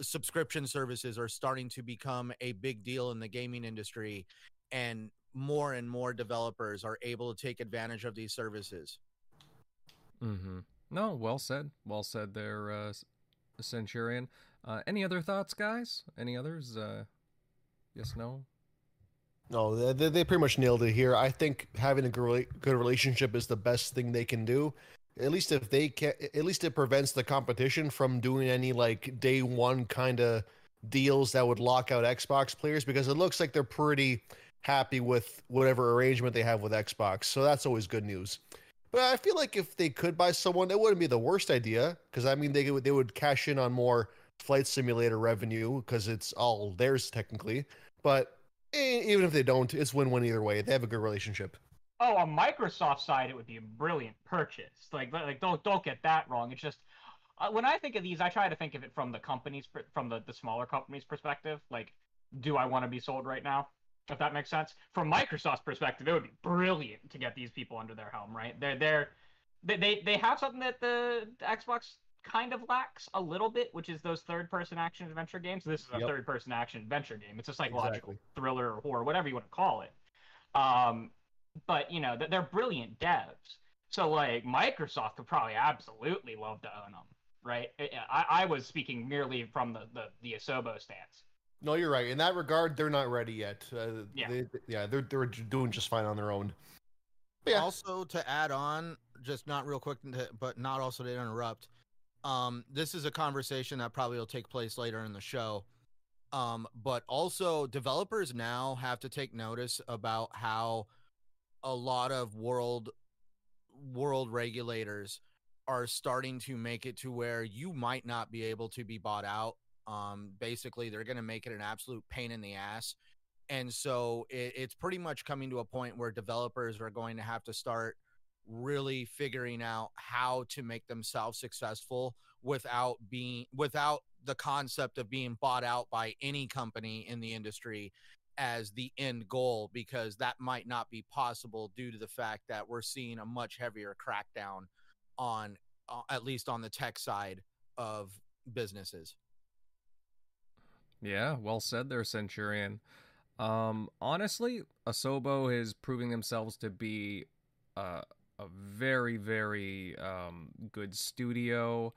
[SPEAKER 5] subscription services are starting to become a big deal in the gaming industry and more and more developers are able to take advantage of these services.
[SPEAKER 1] Mm-hmm. No well said. Well said there uh, Centurion. Uh, any other thoughts, guys? Any others? Uh, yes, no.
[SPEAKER 4] No, they, they pretty much nailed it here. I think having a good relationship is the best thing they can do. At least if they can, at least it prevents the competition from doing any like day one kind of deals that would lock out Xbox players because it looks like they're pretty happy with whatever arrangement they have with Xbox. So that's always good news. But I feel like if they could buy someone, it wouldn't be the worst idea because I mean they would they would cash in on more flight simulator revenue because it's all theirs technically. But even if they don't, it's win-win either way. They have a good relationship.
[SPEAKER 7] Oh, on Microsoft side, it would be a brilliant purchase. Like, like don't don't get that wrong. It's just uh, when I think of these, I try to think of it from the company's from the the smaller company's perspective. Like, do I want to be sold right now? If that makes sense. From Microsoft's perspective, it would be brilliant to get these people under their helm, right? They're they're they they, they have something that the, the Xbox kind of lacks a little bit, which is those third person action adventure games. This is a yep. third person action adventure game. It's a psychological exactly. thriller or horror, whatever you want to call it. Um, but you know, they're brilliant devs. So like Microsoft would probably absolutely love to own them, right? I, I was speaking merely from the the, the Asobo stance.
[SPEAKER 4] No, you're right. In that regard, they're not ready yet. Uh, yeah, they, yeah, they're they're doing just fine on their own.
[SPEAKER 5] Yeah. Also, to add on, just not real quick, but not also to interrupt. Um, this is a conversation that probably will take place later in the show. Um, but also, developers now have to take notice about how a lot of world world regulators are starting to make it to where you might not be able to be bought out um, basically, they're going to make it an absolute pain in the ass. And so it, it's pretty much coming to a point where developers are going to have to start really figuring out how to make themselves successful without being without the concept of being bought out by any company in the industry as the end goal because that might not be possible due to the fact that we're seeing a much heavier crackdown on uh, at least on the tech side of businesses.
[SPEAKER 1] Yeah, well said there, Centurion. Um, honestly, Asobo is proving themselves to be uh, a very, very um, good studio.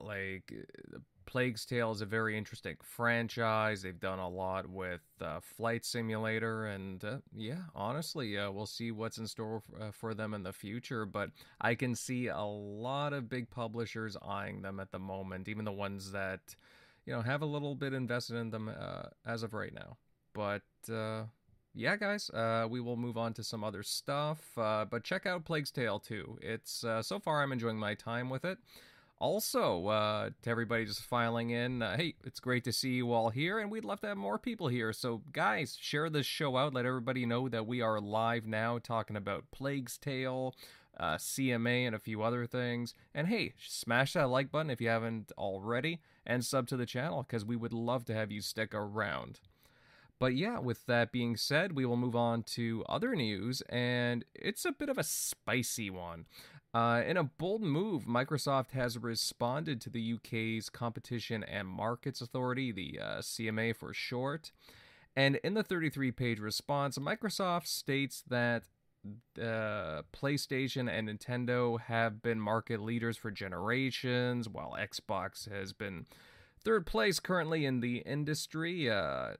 [SPEAKER 1] Like, Plague's Tale is a very interesting franchise. They've done a lot with uh, Flight Simulator, and uh, yeah, honestly, uh, we'll see what's in store f- uh, for them in the future. But I can see a lot of big publishers eyeing them at the moment, even the ones that you know have a little bit invested in them uh, as of right now. But uh, yeah, guys, we will move on to some other stuff. but check out Plague's Tale too. It's so far I'm enjoying my time with it. Also, uh, to everybody just filing in, uh, hey, it's great to see you all here, and we'd love to have more people here. So, guys, share this show out. Let everybody know that we are live now talking about Plague's Tale, uh, CMA, and a few other things. And hey, smash that like button if you haven't already, and sub to the channel because we would love to have you stick around. But yeah, with that being said, we will move on to other news, and it's a bit of a spicy one. Uh, in a bold move, Microsoft has responded to the UK's Competition and Markets Authority, the uh, CMA for short. And in the 33 page response, Microsoft states that uh, PlayStation and Nintendo have been market leaders for generations, while Xbox has been third place currently in the industry. Uh,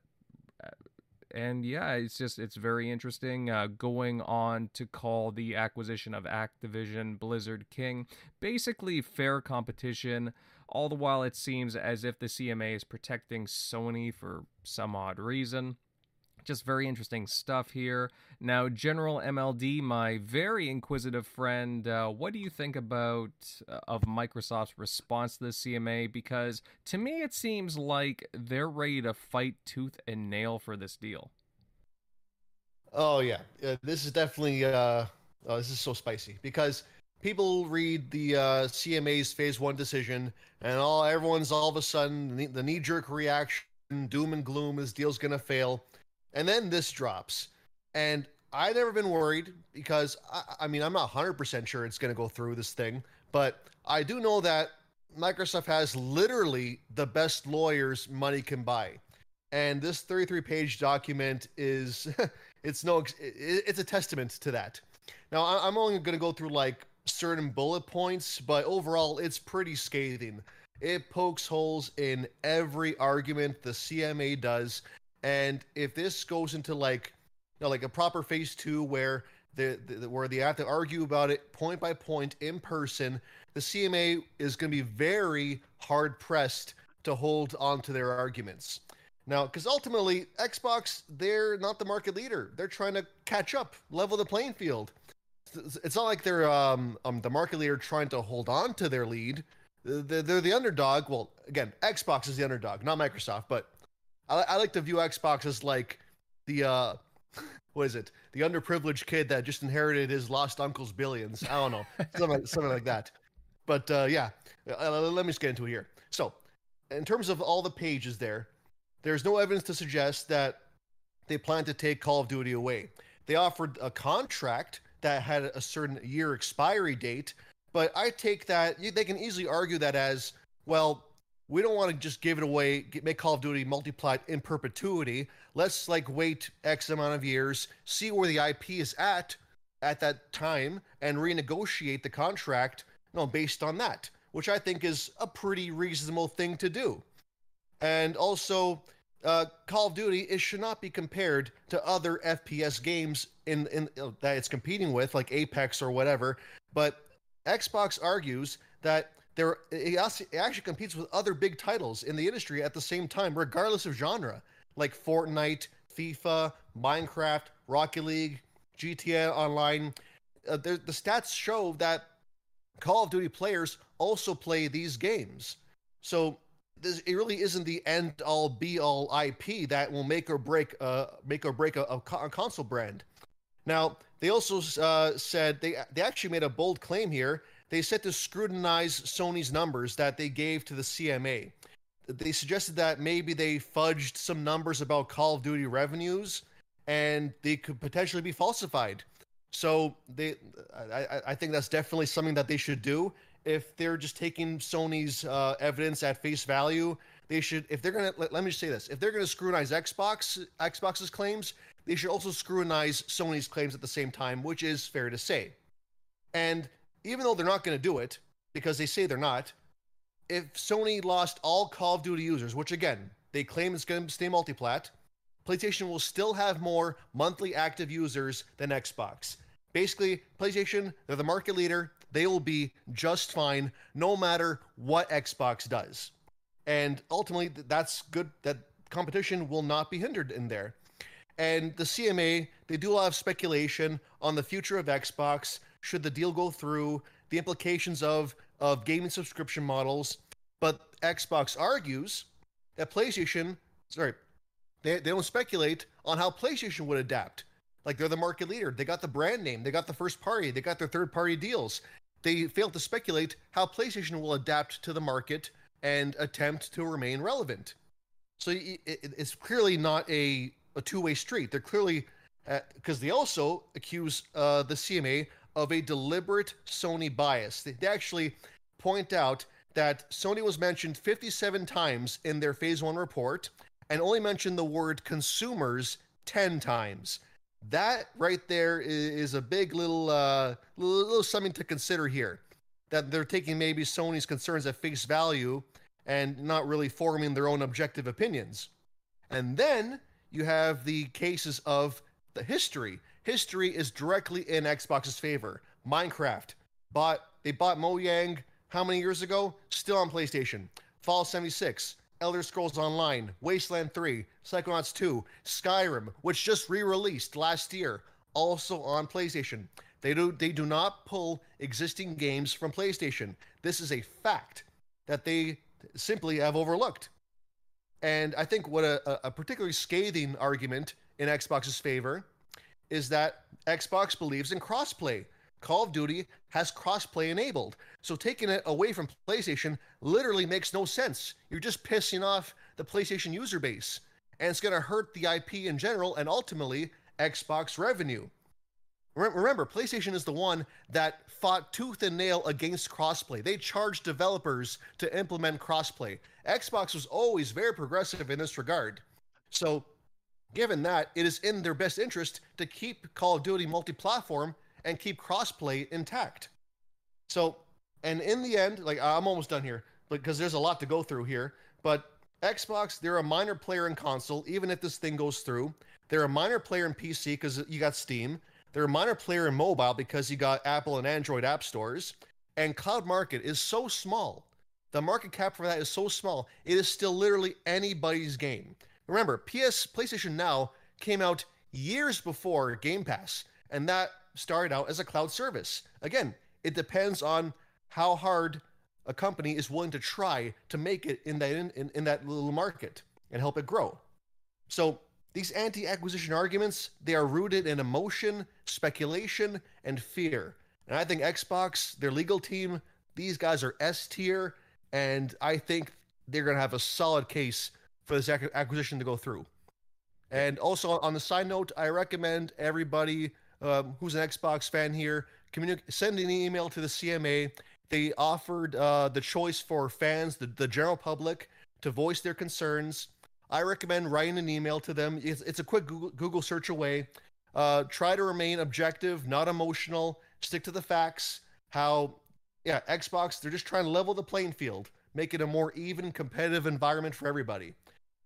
[SPEAKER 1] and yeah, it's just it's very interesting. Uh, going on to call the acquisition of Activision Blizzard King basically fair competition. All the while, it seems as if the CMA is protecting Sony for some odd reason. Just very interesting stuff here. Now, General MLD, my very inquisitive friend, uh, what do you think about uh, of Microsoft's response to the CMA? Because to me, it seems like they're ready to fight tooth and nail for this deal.
[SPEAKER 4] Oh yeah, uh, this is definitely uh, oh, this is so spicy because people read the uh, CMA's Phase One decision, and all everyone's all of a sudden the knee jerk reaction, doom and gloom, this deal's gonna fail. And then this drops. And I've never been worried because, I, I mean, I'm not 100% sure it's going to go through this thing, but I do know that Microsoft has literally the best lawyers money can buy. And this 33 page document is, it's no, it's a testament to that. Now, I'm only going to go through like certain bullet points, but overall, it's pretty scathing. It pokes holes in every argument the CMA does and if this goes into like, you know, like a proper phase two where the, the where they have to argue about it point by point in person, the CMA is going to be very hard pressed to hold on to their arguments. Now, because ultimately, Xbox, they're not the market leader. They're trying to catch up, level the playing field. It's not like they're um, um, the market leader trying to hold on to their lead. They're, they're the underdog. Well, again, Xbox is the underdog, not Microsoft, but I, I like to view Xbox as like the uh, what is it? The underprivileged kid that just inherited his lost uncle's billions. I don't know, something, something like that. But uh, yeah, uh, let me just get into it here. So, in terms of all the pages there, there's no evidence to suggest that they plan to take Call of Duty away. They offered a contract that had a certain year expiry date, but I take that they can easily argue that as well we don't want to just give it away, make Call of Duty multiplied in perpetuity. Let's like wait X amount of years, see where the IP is at at that time, and renegotiate the contract, you know, based on that, which I think is a pretty reasonable thing to do. And also, uh, Call of Duty it should not be compared to other FPS games in in uh, that it's competing with, like Apex or whatever. But Xbox argues that there it actually competes with other big titles in the industry at the same time, regardless of genre, like Fortnite, FIFA, Minecraft, Rocket League, GTA Online. Uh, the stats show that Call of Duty players also play these games. So this, it really isn't the end all be all IP that will make or break uh, make or break a, a, a console brand. Now they also uh, said they they actually made a bold claim here they set to scrutinize Sony's numbers that they gave to the CMA. they suggested that maybe they fudged some numbers about Call of Duty revenues, and they could potentially be falsified. So they, I, I think that's definitely something that they should do. If they're just taking Sony's uh, evidence at face value, they should. If they're gonna, let, let me just say this: if they're gonna scrutinize Xbox, Xbox's claims, they should also scrutinize Sony's claims at the same time, which is fair to say. And even though they're not going to do it because they say they're not, if Sony lost all Call of Duty users, which again they claim is going to stay multiplat, PlayStation will still have more monthly active users than Xbox. Basically, PlayStation, they're the market leader. They will be just fine no matter what Xbox does. And ultimately, that's good that competition will not be hindered in there. And the CMA, they do a lot of speculation on the future of Xbox should the deal go through, the implications of of gaming subscription models. But Xbox argues that PlayStation, sorry, they, they don't speculate on how PlayStation would adapt. Like they're the market leader. They got the brand name, they got the first party, they got their third party deals. They fail to speculate how PlayStation will adapt to the market and attempt to remain relevant. So it, it, it's clearly not a, a two way street. They're clearly, because uh, they also accuse uh, the CMA of a deliberate Sony bias. They actually point out that Sony was mentioned 57 times in their phase one report and only mentioned the word consumers 10 times. That right there is a big little, uh, little, little something to consider here. That they're taking maybe Sony's concerns at face value and not really forming their own objective opinions. And then you have the cases of the history history is directly in Xbox's favor. Minecraft bought they bought Mojang how many years ago? Still on PlayStation. Fall 76, Elder Scrolls Online, Wasteland 3, Psychonauts 2, Skyrim, which just re-released last year, also on PlayStation. They do they do not pull existing games from PlayStation. This is a fact that they simply have overlooked. And I think what a, a particularly scathing argument in Xbox's favor is that Xbox believes in crossplay. Call of Duty has crossplay enabled. So taking it away from PlayStation literally makes no sense. You're just pissing off the PlayStation user base. And it's going to hurt the IP in general and ultimately Xbox revenue. Remember, PlayStation is the one that fought tooth and nail against crossplay. They charged developers to implement crossplay. Xbox was always very progressive in this regard. So Given that, it is in their best interest to keep Call of Duty multi platform and keep crossplay intact. So, and in the end, like I'm almost done here because there's a lot to go through here. But Xbox, they're a minor player in console, even if this thing goes through. They're a minor player in PC because you got Steam. They're a minor player in mobile because you got Apple and Android app stores. And cloud market is so small. The market cap for that is so small. It is still literally anybody's game. Remember, PS PlayStation Now came out years before Game Pass, and that started out as a cloud service. Again, it depends on how hard a company is willing to try to make it in that in, in, in that little market and help it grow. So these anti-acquisition arguments, they are rooted in emotion, speculation, and fear. And I think Xbox, their legal team, these guys are S tier, and I think they're to have a solid case for this acquisition to go through. And also on the side note, I recommend everybody um, who's an Xbox fan here communi- send an email to the CMA. They offered uh, the choice for fans, the, the general public, to voice their concerns. I recommend writing an email to them. It's, it's a quick Google, Google search away. Uh, try to remain objective, not emotional. Stick to the facts. How, yeah, Xbox, they're just trying to level the playing field, make it a more even, competitive environment for everybody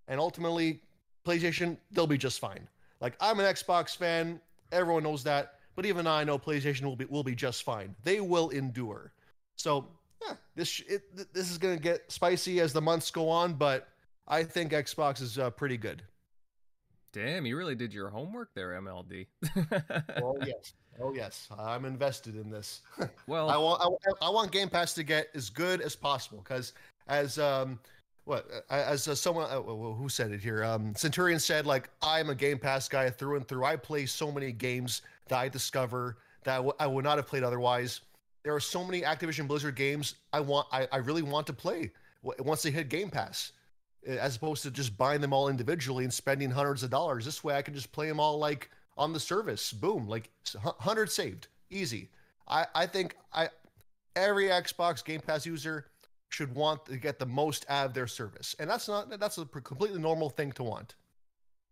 [SPEAKER 4] and ultimately PlayStation they'll be just fine. Like I'm an Xbox fan, everyone knows that, but even I know PlayStation will be will be just fine. They will endure. So yeah, this it, this is gonna get spicy as the months go on, but I think Xbox is uh, pretty good.
[SPEAKER 1] Damn, you really did your homework there, MLD.
[SPEAKER 4] oh yes, oh yes, I'm invested in this.
[SPEAKER 1] Well,
[SPEAKER 4] I want I, I, want Game Pass to get as good as possible because as um what as uh, someone uh, who said it here um, centurion said like i'm a game pass guy through and through i play so many games that i discover that I, w- I would not have played otherwise there are so many activision blizzard games i want i, I really want to play once they hit game pass eh, as opposed to just buying them all individually and spending hundreds of dollars. This way, I can just play them all like on the service. Boom, like hundred saved, easy. I I think I every Xbox Game Pass user should want to get the most out of their service, and that's not that's a completely normal thing to want.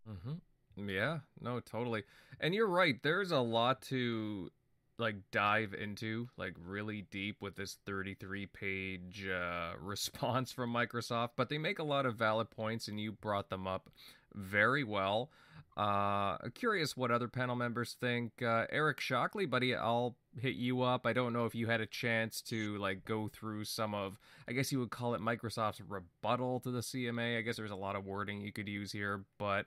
[SPEAKER 1] Mm-hmm. Yeah, no, totally. And you're right. There's a lot to like dive into like really deep with this 33 page uh, response from Microsoft, but they make a lot of valid points, and you brought them up very well. Uh, curious what other panel members think. Uh, Eric Shockley, buddy, I'll hit you up. I don't know if you had a chance to like go through some of, I guess you would call it Microsoft's rebuttal to the CMA. I guess there's a lot of wording you could use here, but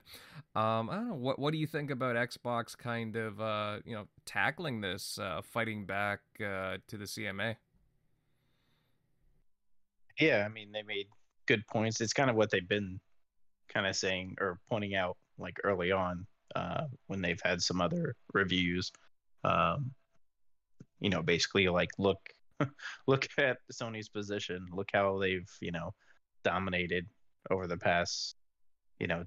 [SPEAKER 1] um, I don't know. What what do you think about Xbox kind of uh, you know tackling this, uh, fighting back uh, to the CMA?
[SPEAKER 6] Yeah, I mean they made good points. It's kind of what they've been kind of saying or pointing out like early on uh, when they've had some other reviews. Um, you know, basically like look look at Sony's position. Look how they've you know dominated over the past you know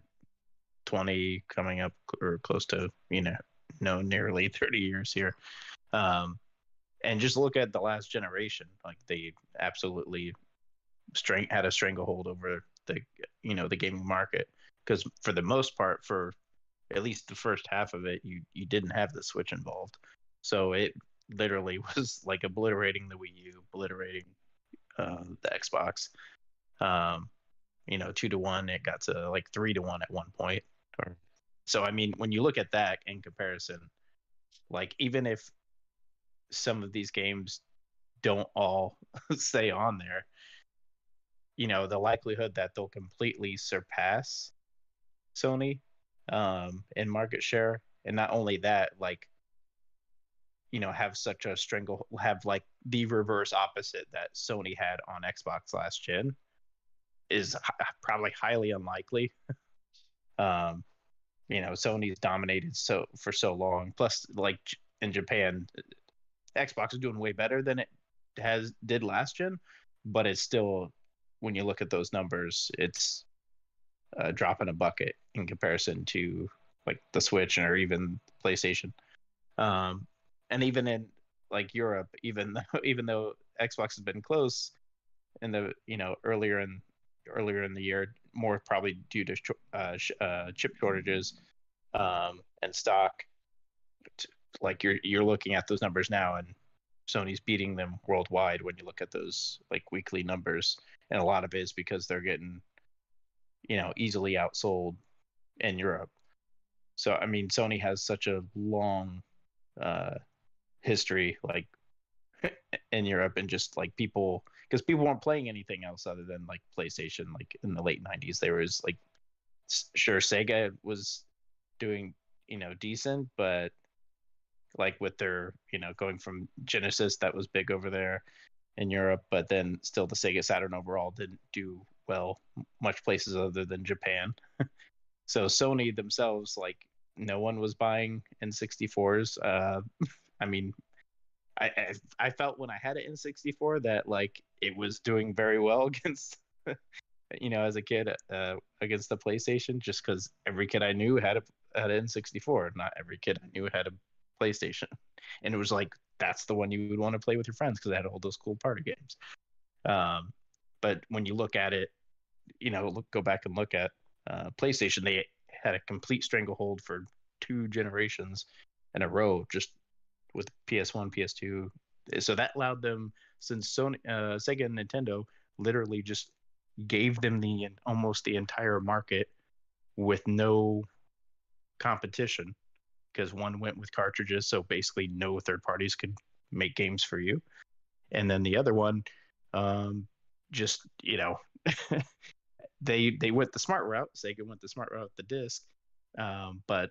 [SPEAKER 6] 20 coming up or close to you know no nearly 30 years here um and just look at the last generation like they absolutely had a stranglehold over the you know the gaming market because for the most part, for at least the first half of it, you you didn't have the Switch involved, so it literally was like obliterating the Wii U, obliterating uh, the Xbox. Um, you know, two to one, it got to like three to one at one point. So I mean, when you look at that in comparison, like even if some of these games don't all stay on there, you know, the likelihood that they'll completely surpass Sony um, in market share, and not only that, like you know, have such a strangle, have like the reverse opposite that Sony had on Xbox last gen, is h- probably highly unlikely. um, you know, Sony's dominated so for so long. Plus, like in Japan, Xbox is doing way better than it has did last gen, but it's still when you look at those numbers, it's a drop in a bucket in comparison to like the Switch or even PlayStation. Um, and even in like Europe, even though even though Xbox has been close in the you know earlier in earlier in the year, more probably due to uh, uh, chip shortages um, and stock. Like you're you're looking at those numbers now, and Sony's beating them worldwide when you look at those like weekly numbers, and a lot of it is because they're getting you know easily outsold in Europe. So I mean, Sony has such a long uh, history, like in Europe, and just like people, because people weren't playing anything else other than like PlayStation. Like in the late '90s, there was like, sure, Sega was doing you know decent, but like with their you know going from Genesis that was big over there in Europe, but then still the Sega Saturn overall didn't do well much places other than Japan. so Sony themselves, like no one was buying N64s. Uh, I mean, I, I, I felt when I had an N64 that like it was doing very well against, you know, as a kid uh, against the PlayStation, just because every kid I knew had a had an N64. Not every kid I knew had a PlayStation, and it was like that's the one you would want to play with your friends because it had all those cool party games. Um, but when you look at it you know, look, go back and look at uh, PlayStation, they had a complete stranglehold for two generations in a row, just with PS1, PS2. So that allowed them, since Sony, uh, Sega, and Nintendo literally just gave them the almost the entire market with no competition, because one went with cartridges, so basically no third parties could make games for you, and then the other one, um, just you know they they went the smart route. Sega went the smart route, the disc, um, but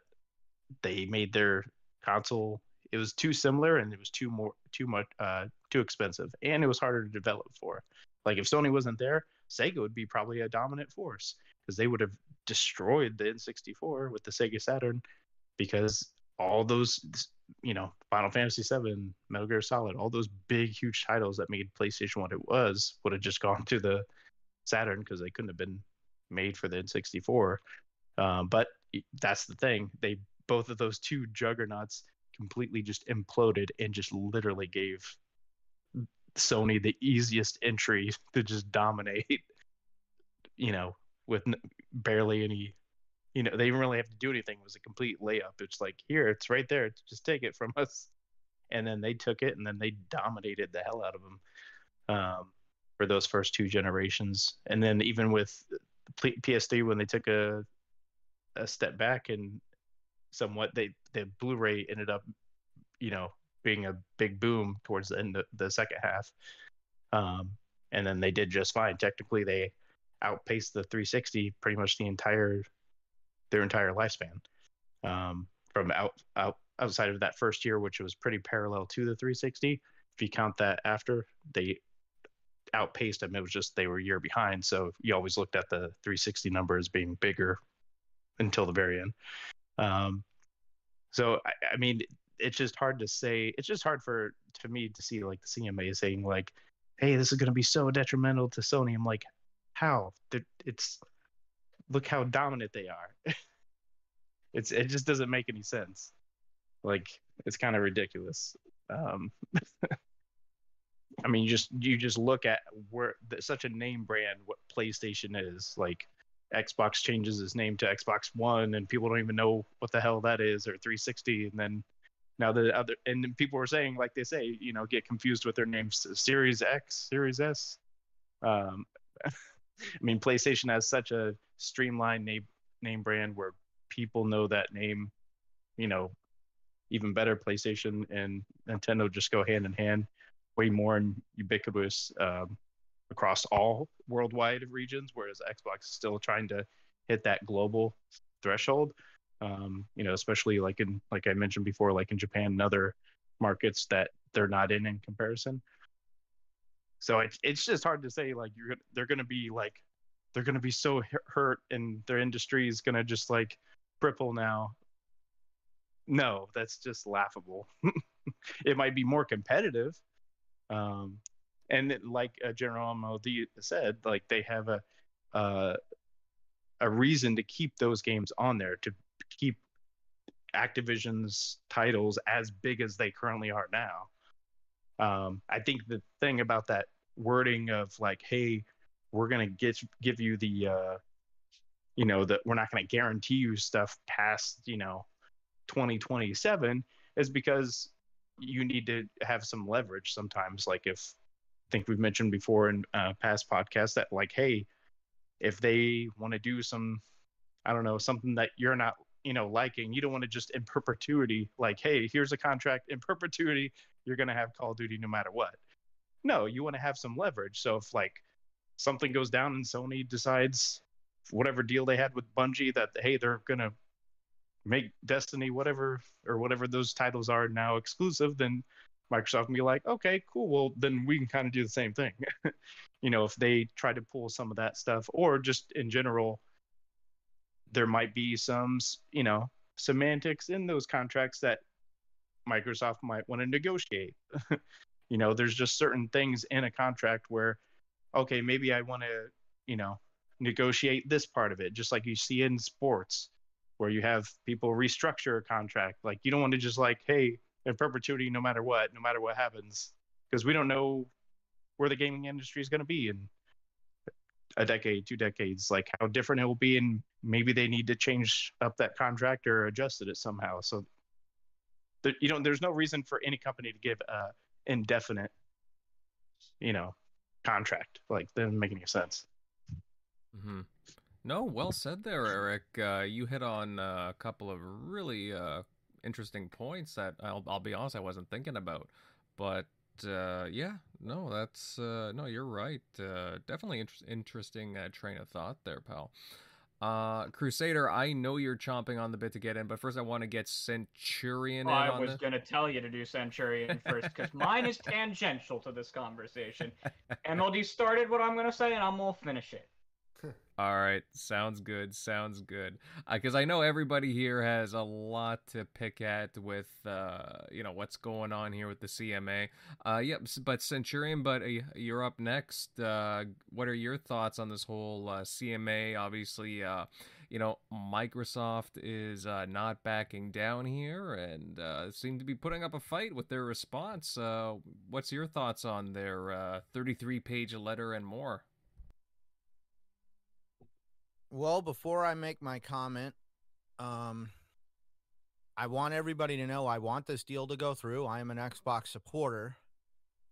[SPEAKER 6] they made their console. It was too similar, and it was too more too much uh, too expensive, and it was harder to develop for. Like if Sony wasn't there, Sega would be probably a dominant force because they would have destroyed the N64 with the Sega Saturn because all those you know Final Fantasy 7, Metal Gear Solid, all those big huge titles that made PlayStation what it was would have just gone to the Saturn because they couldn't have been made for the N64. Um, but that's the thing; they both of those two juggernauts completely just imploded and just literally gave Sony the easiest entry to just dominate. You know, with barely any. You know, they didn't really have to do anything. It was a complete layup. It's like here, it's right there. Just take it from us. And then they took it, and then they dominated the hell out of them um, for those first two generations. And then even with PS3, when they took a a step back and somewhat, they the Blu-ray ended up, you know, being a big boom towards the end of the second half. Um, and then they did just fine. Technically, they outpaced the 360 pretty much the entire their entire lifespan. Um, from out out outside of that first year, which was pretty parallel to the 360. If you count that after, they outpaced them. It was just they were a year behind. So you always looked at the 360 number as being bigger until the very end. Um, so I, I mean, it's just hard to say. It's just hard for to me to see like the CMA saying like, "Hey, this is going to be so detrimental to Sony." I'm like, how? It's look how dominant they are. it's it just doesn't make any sense. Like it's kind of ridiculous. Um, I mean, you just you just look at where such a name brand what PlayStation is. Like Xbox changes its name to Xbox One, and people don't even know what the hell that is, or 360, and then now the other and people were saying like they say, you know, get confused with their names, Series X, Series S. Um, I mean, PlayStation has such a streamlined name name brand where people know that name, you know, even better. PlayStation and Nintendo just go hand in hand, way more ubiquitous um, across all worldwide regions, whereas Xbox is still trying to hit that global threshold. Um, you know, especially like in like I mentioned before, like in Japan and other markets that they're not in in comparison. So it's it's just hard to say like you're they're going to be like they're going to be so hurt and their industry is going to just like cripple now. No, that's just laughable. it might be more competitive, um, and like uh, General MLD said, like they have a uh, a reason to keep those games on there to keep Activision's titles as big as they currently are now. Um, I think the thing about that wording of like, "Hey, we're gonna get give you the, uh, you know, that we're not gonna guarantee you stuff past, you know, 2027," is because you need to have some leverage sometimes. Like if I think we've mentioned before in uh, past podcasts that like, hey, if they want to do some, I don't know, something that you're not, you know, liking, you don't want to just in perpetuity, like, hey, here's a contract in perpetuity, you're gonna have Call of Duty no matter what. No, you want to have some leverage. So if like something goes down and Sony decides whatever deal they had with Bungie that hey, they're gonna make Destiny whatever or whatever those titles are now exclusive, then Microsoft can be like, okay, cool. Well, then we can kind of do the same thing. you know, if they try to pull some of that stuff, or just in general, there might be some, you know, semantics in those contracts that Microsoft might want to negotiate. you know, there's just certain things in a contract where, okay, maybe I want to, you know, negotiate this part of it, just like you see in sports, where you have people restructure a contract. Like you don't want to just like, hey, in perpetuity, no matter what, no matter what happens, because we don't know where the gaming industry is going to be in a decade, two decades, like how different it will be, and maybe they need to change up that contract or adjust it somehow. So, there, you know, there's no reason for any company to give a indefinite, you know, contract. Like, that doesn't make any sense.
[SPEAKER 1] hmm No, well said there, Eric. Uh, you hit on uh, a couple of really uh, interesting points that I'll, I'll be honest, I wasn't thinking about. But uh, yeah, no, that's uh, no, you're right. Uh, definitely inter- interesting uh, train of thought there, pal. Uh, Crusader, I know you're chomping on the bit to get in, but first I want to get Centurion in
[SPEAKER 7] I was gonna tell you to do Centurion first because mine is tangential to this conversation. MLD started what I'm gonna say, and I'm gonna finish it.
[SPEAKER 1] All right, sounds good. Sounds good. Because I know everybody here has a lot to pick at with, uh, you know, what's going on here with the CMA. Uh, yep. But Centurion, but uh, you're up next. Uh, what are your thoughts on this whole uh, CMA? Obviously, uh, you know, Microsoft is uh, not backing down here and uh, seem to be putting up a fight with their response. Uh, what's your thoughts on their uh, 33 page letter and more?
[SPEAKER 5] Well, before I make my comment, um, I want everybody to know I want this deal to go through. I am an Xbox supporter.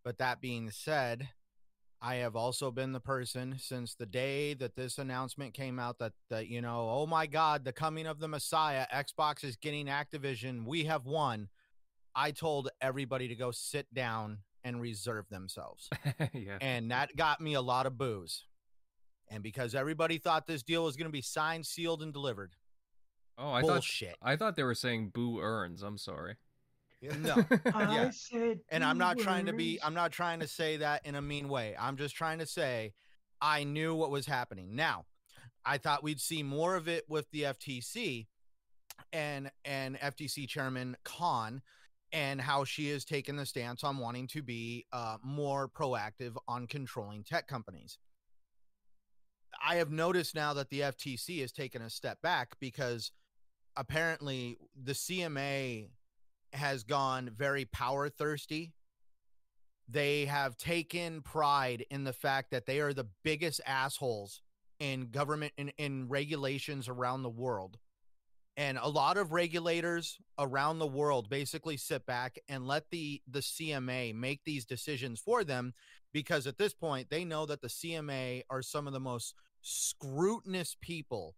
[SPEAKER 5] But that being said, I have also been the person since the day that this announcement came out that, that you know, oh my God, the coming of the Messiah, Xbox is getting Activision. We have won. I told everybody to go sit down and reserve themselves.
[SPEAKER 1] yeah.
[SPEAKER 5] And that got me a lot of boos. And because everybody thought this deal was going to be signed, sealed, and delivered.
[SPEAKER 1] Oh, I
[SPEAKER 5] Bullshit.
[SPEAKER 1] thought I thought they were saying boo earns. I'm sorry.
[SPEAKER 5] No. Yeah. and I'm not trying to be I'm not trying to say that in a mean way. I'm just trying to say I knew what was happening. Now, I thought we'd see more of it with the FTC and and FTC chairman Khan and how she has taken the stance on wanting to be uh, more proactive on controlling tech companies. I have noticed now that the FTC has taken a step back because apparently the CMA has gone very power thirsty. They have taken pride in the fact that they are the biggest assholes in government in, in regulations around the world. And a lot of regulators around the world basically sit back and let the the CMA make these decisions for them because at this point they know that the CMA are some of the most scrutinous people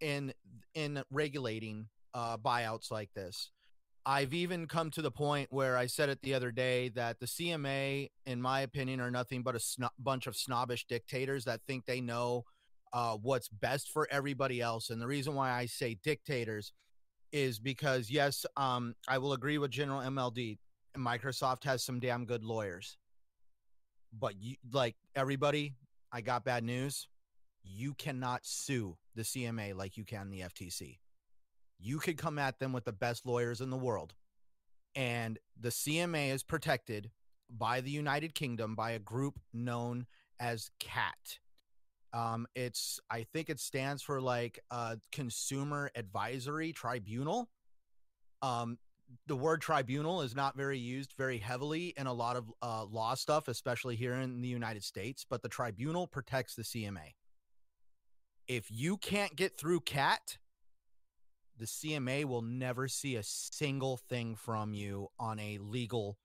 [SPEAKER 5] in in regulating uh, buyouts like this. I've even come to the point where I said it the other day that the CMA, in my opinion, are nothing but a sno- bunch of snobbish dictators that think they know uh, what's best for everybody else. And the reason why I say dictators is because, yes, um, I will agree with General MLD. Microsoft has some damn good lawyers. But you, like everybody, I got bad news. You cannot sue the CMA like you can the FTC you could come at them with the best lawyers in the world. And the CMA is protected by the United Kingdom by a group known as CAT. Um, it's I think it stands for like a Consumer Advisory Tribunal. Um, the word tribunal is not very used very heavily in a lot of uh, law stuff, especially here in the United States. But the tribunal protects the CMA. If you can't get through CAT, the CMA will never see a single thing from you on a legal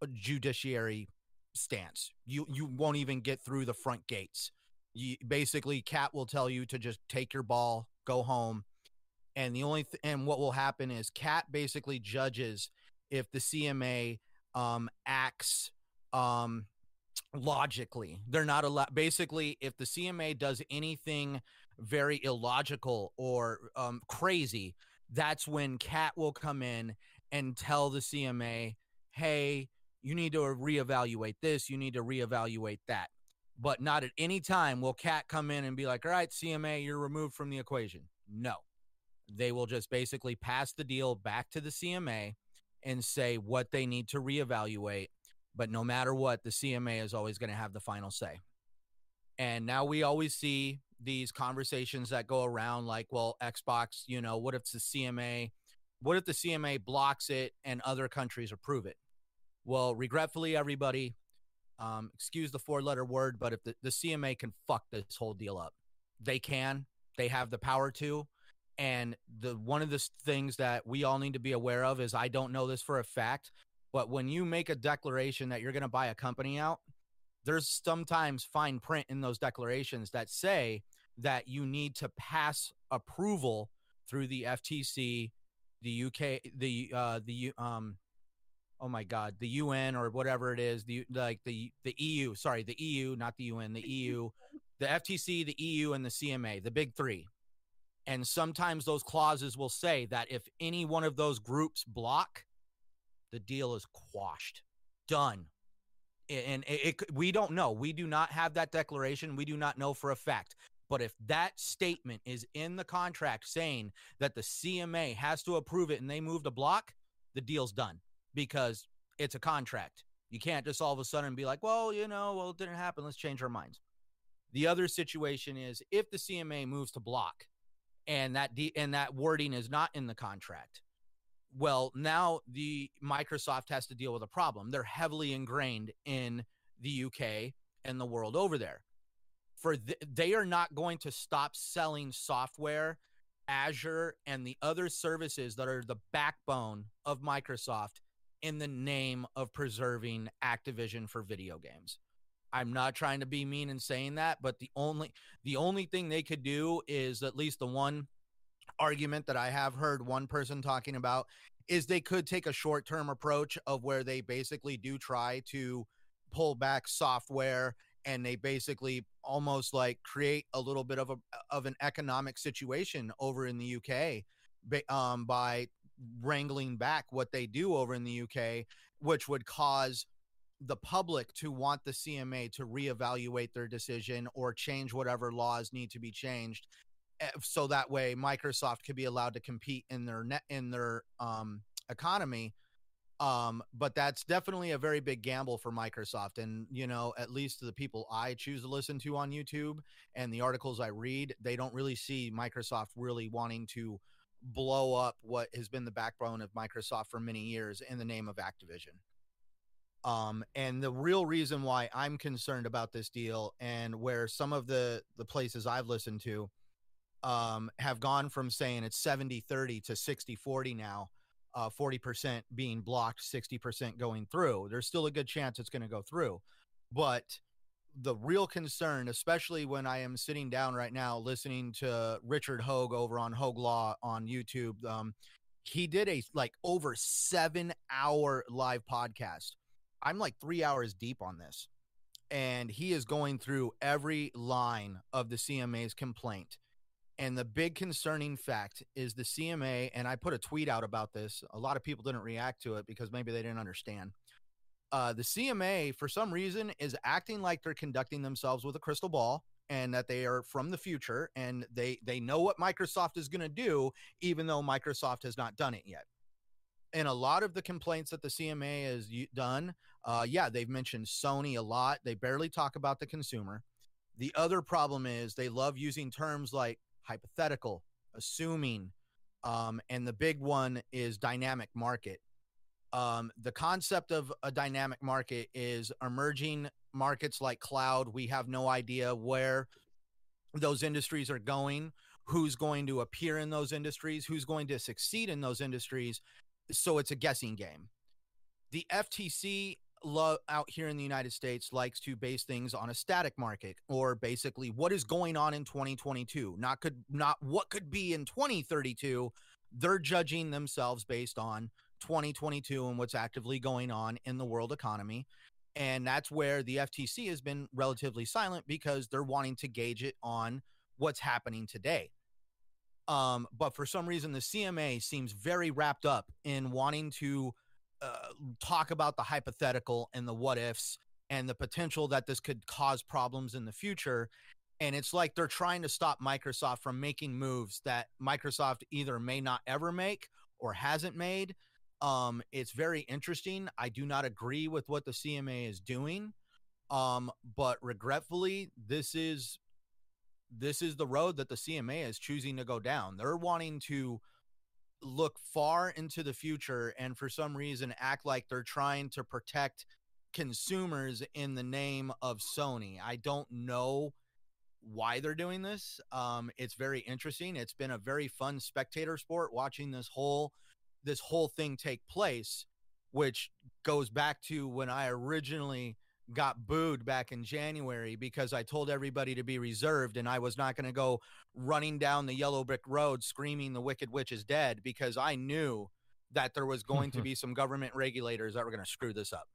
[SPEAKER 5] uh, judiciary stance. You you won't even get through the front gates. You basically cat will tell you to just take your ball, go home. And the only th- and what will happen is cat basically judges if the CMA um acts um logically. They're not allowed basically if the CMA does anything very illogical or um, crazy, that's when Cat will come in and tell the CMA, hey, you need to reevaluate this, you need to reevaluate that. But not at any time will Cat come in and be like, all right, CMA, you're removed from the equation. No. They will just basically pass the deal back to the CMA and say what they need to reevaluate. But no matter what, the CMA is always going to have the final say. And now we always see these conversations that go around like, well, Xbox, you know, what if the CMA, what if the CMA blocks it and other countries approve it? Well, regretfully, everybody, um, excuse the four letter word, but if the, the CMA can fuck this whole deal up, they can, they have the power to. And the one of the things that we all need to be aware of is I don't know this for a fact, but when you make a declaration that you're going to buy a company out, there's sometimes fine print in those declarations that say that you need to pass approval through the FTC, the UK, the uh, the um, oh my God, the UN or whatever it is, the like the the EU. Sorry, the EU, not the UN, the EU, the FTC, the EU, and the CMA, the big three. And sometimes those clauses will say that if any one of those groups block, the deal is quashed, done. And it, it we don't know. We do not have that declaration. We do not know for a fact. But if that statement is in the contract saying that the CMA has to approve it and they move the block, the deal's done because it's a contract. You can't just all of a sudden be like, well, you know, well, it didn't happen. Let's change our minds. The other situation is if the CMA moves to block and that de- and that wording is not in the contract, well, now the Microsoft has to deal with a problem. They're heavily ingrained in the UK and the world over there. For th- they are not going to stop selling software, Azure, and the other services that are the backbone of Microsoft in the name of preserving Activision for video games. I'm not trying to be mean in saying that, but the only the only thing they could do is at least the one argument that I have heard one person talking about is they could take a short-term approach of where they basically do try to pull back software and they basically almost like create a little bit of a of an economic situation over in the UK um, by wrangling back what they do over in the UK, which would cause the public to want the CMA to reevaluate their decision or change whatever laws need to be changed eh, so that way Microsoft could be allowed to compete in their net in their um economy um but that's definitely a very big gamble for Microsoft and you know at least the people I choose to listen to on YouTube and the articles I read they don't really see Microsoft really wanting to blow up what has been the backbone of Microsoft for many years in the name of Activision. Um, and the real reason why I'm concerned about this deal and where some of the the places I've listened to um, have gone from saying it's 70 30 to 60 40 now, uh, 40% being blocked, 60% going through. There's still a good chance it's going to go through. But the real concern, especially when I am sitting down right now listening to Richard Hoeg over on Hoeg Law on YouTube, um, he did a like over seven hour live podcast I'm like three hours deep on this. And he is going through every line of the CMA's complaint. And the big concerning fact is the CMA, and I put a tweet out about this. A lot of people didn't react to it because maybe they didn't understand. Uh, the CMA, for some reason, is acting like they're conducting themselves with a crystal ball and that they are from the future and they they know what Microsoft is going to do, even though Microsoft has not done it yet and a lot of the complaints that the CMA has done, uh, yeah, they've mentioned Sony a lot. They barely talk about the consumer. The other problem is they love using terms like hypothetical, assuming, um, and the big one is dynamic market. Um, the concept of a dynamic market is emerging markets like cloud. We have no idea where those industries are going, who's going to appear in those industries, who's going to succeed in those industries so it's a guessing game. The FTC lo- out here in the United States likes to base things on a static market or basically what is going on in 2022, not could not what could be in 2032. They're judging themselves based on 2022 and what's actively going on in the world economy. And that's where the FTC has been relatively silent because they're wanting to gauge it on what's happening today. Um, but for some reason, the CMA seems very wrapped up in wanting to uh, talk about the hypothetical and the what ifs and the potential that this could cause problems in the future. And it's like they're trying to stop Microsoft from making moves that Microsoft either may not ever make or hasn't made. Um, it's very interesting. I do not agree with what the CMA is doing. Um, but regretfully, this is this is the road that the CMA is choosing to go down. They're wanting to look far into the future and for some reason act like they're trying to protect consumers in the name of Sony. I don't know why they're doing this. Um, it's very interesting. It's been a very fun spectator sport watching this whole this whole thing take place, which goes back to when I originally got booed back in January because I told everybody to be reserved and I was not going to go running down the yellow brick road screaming the wicked witch is dead because I knew that there was going to be some government regulators that were going to screw this up.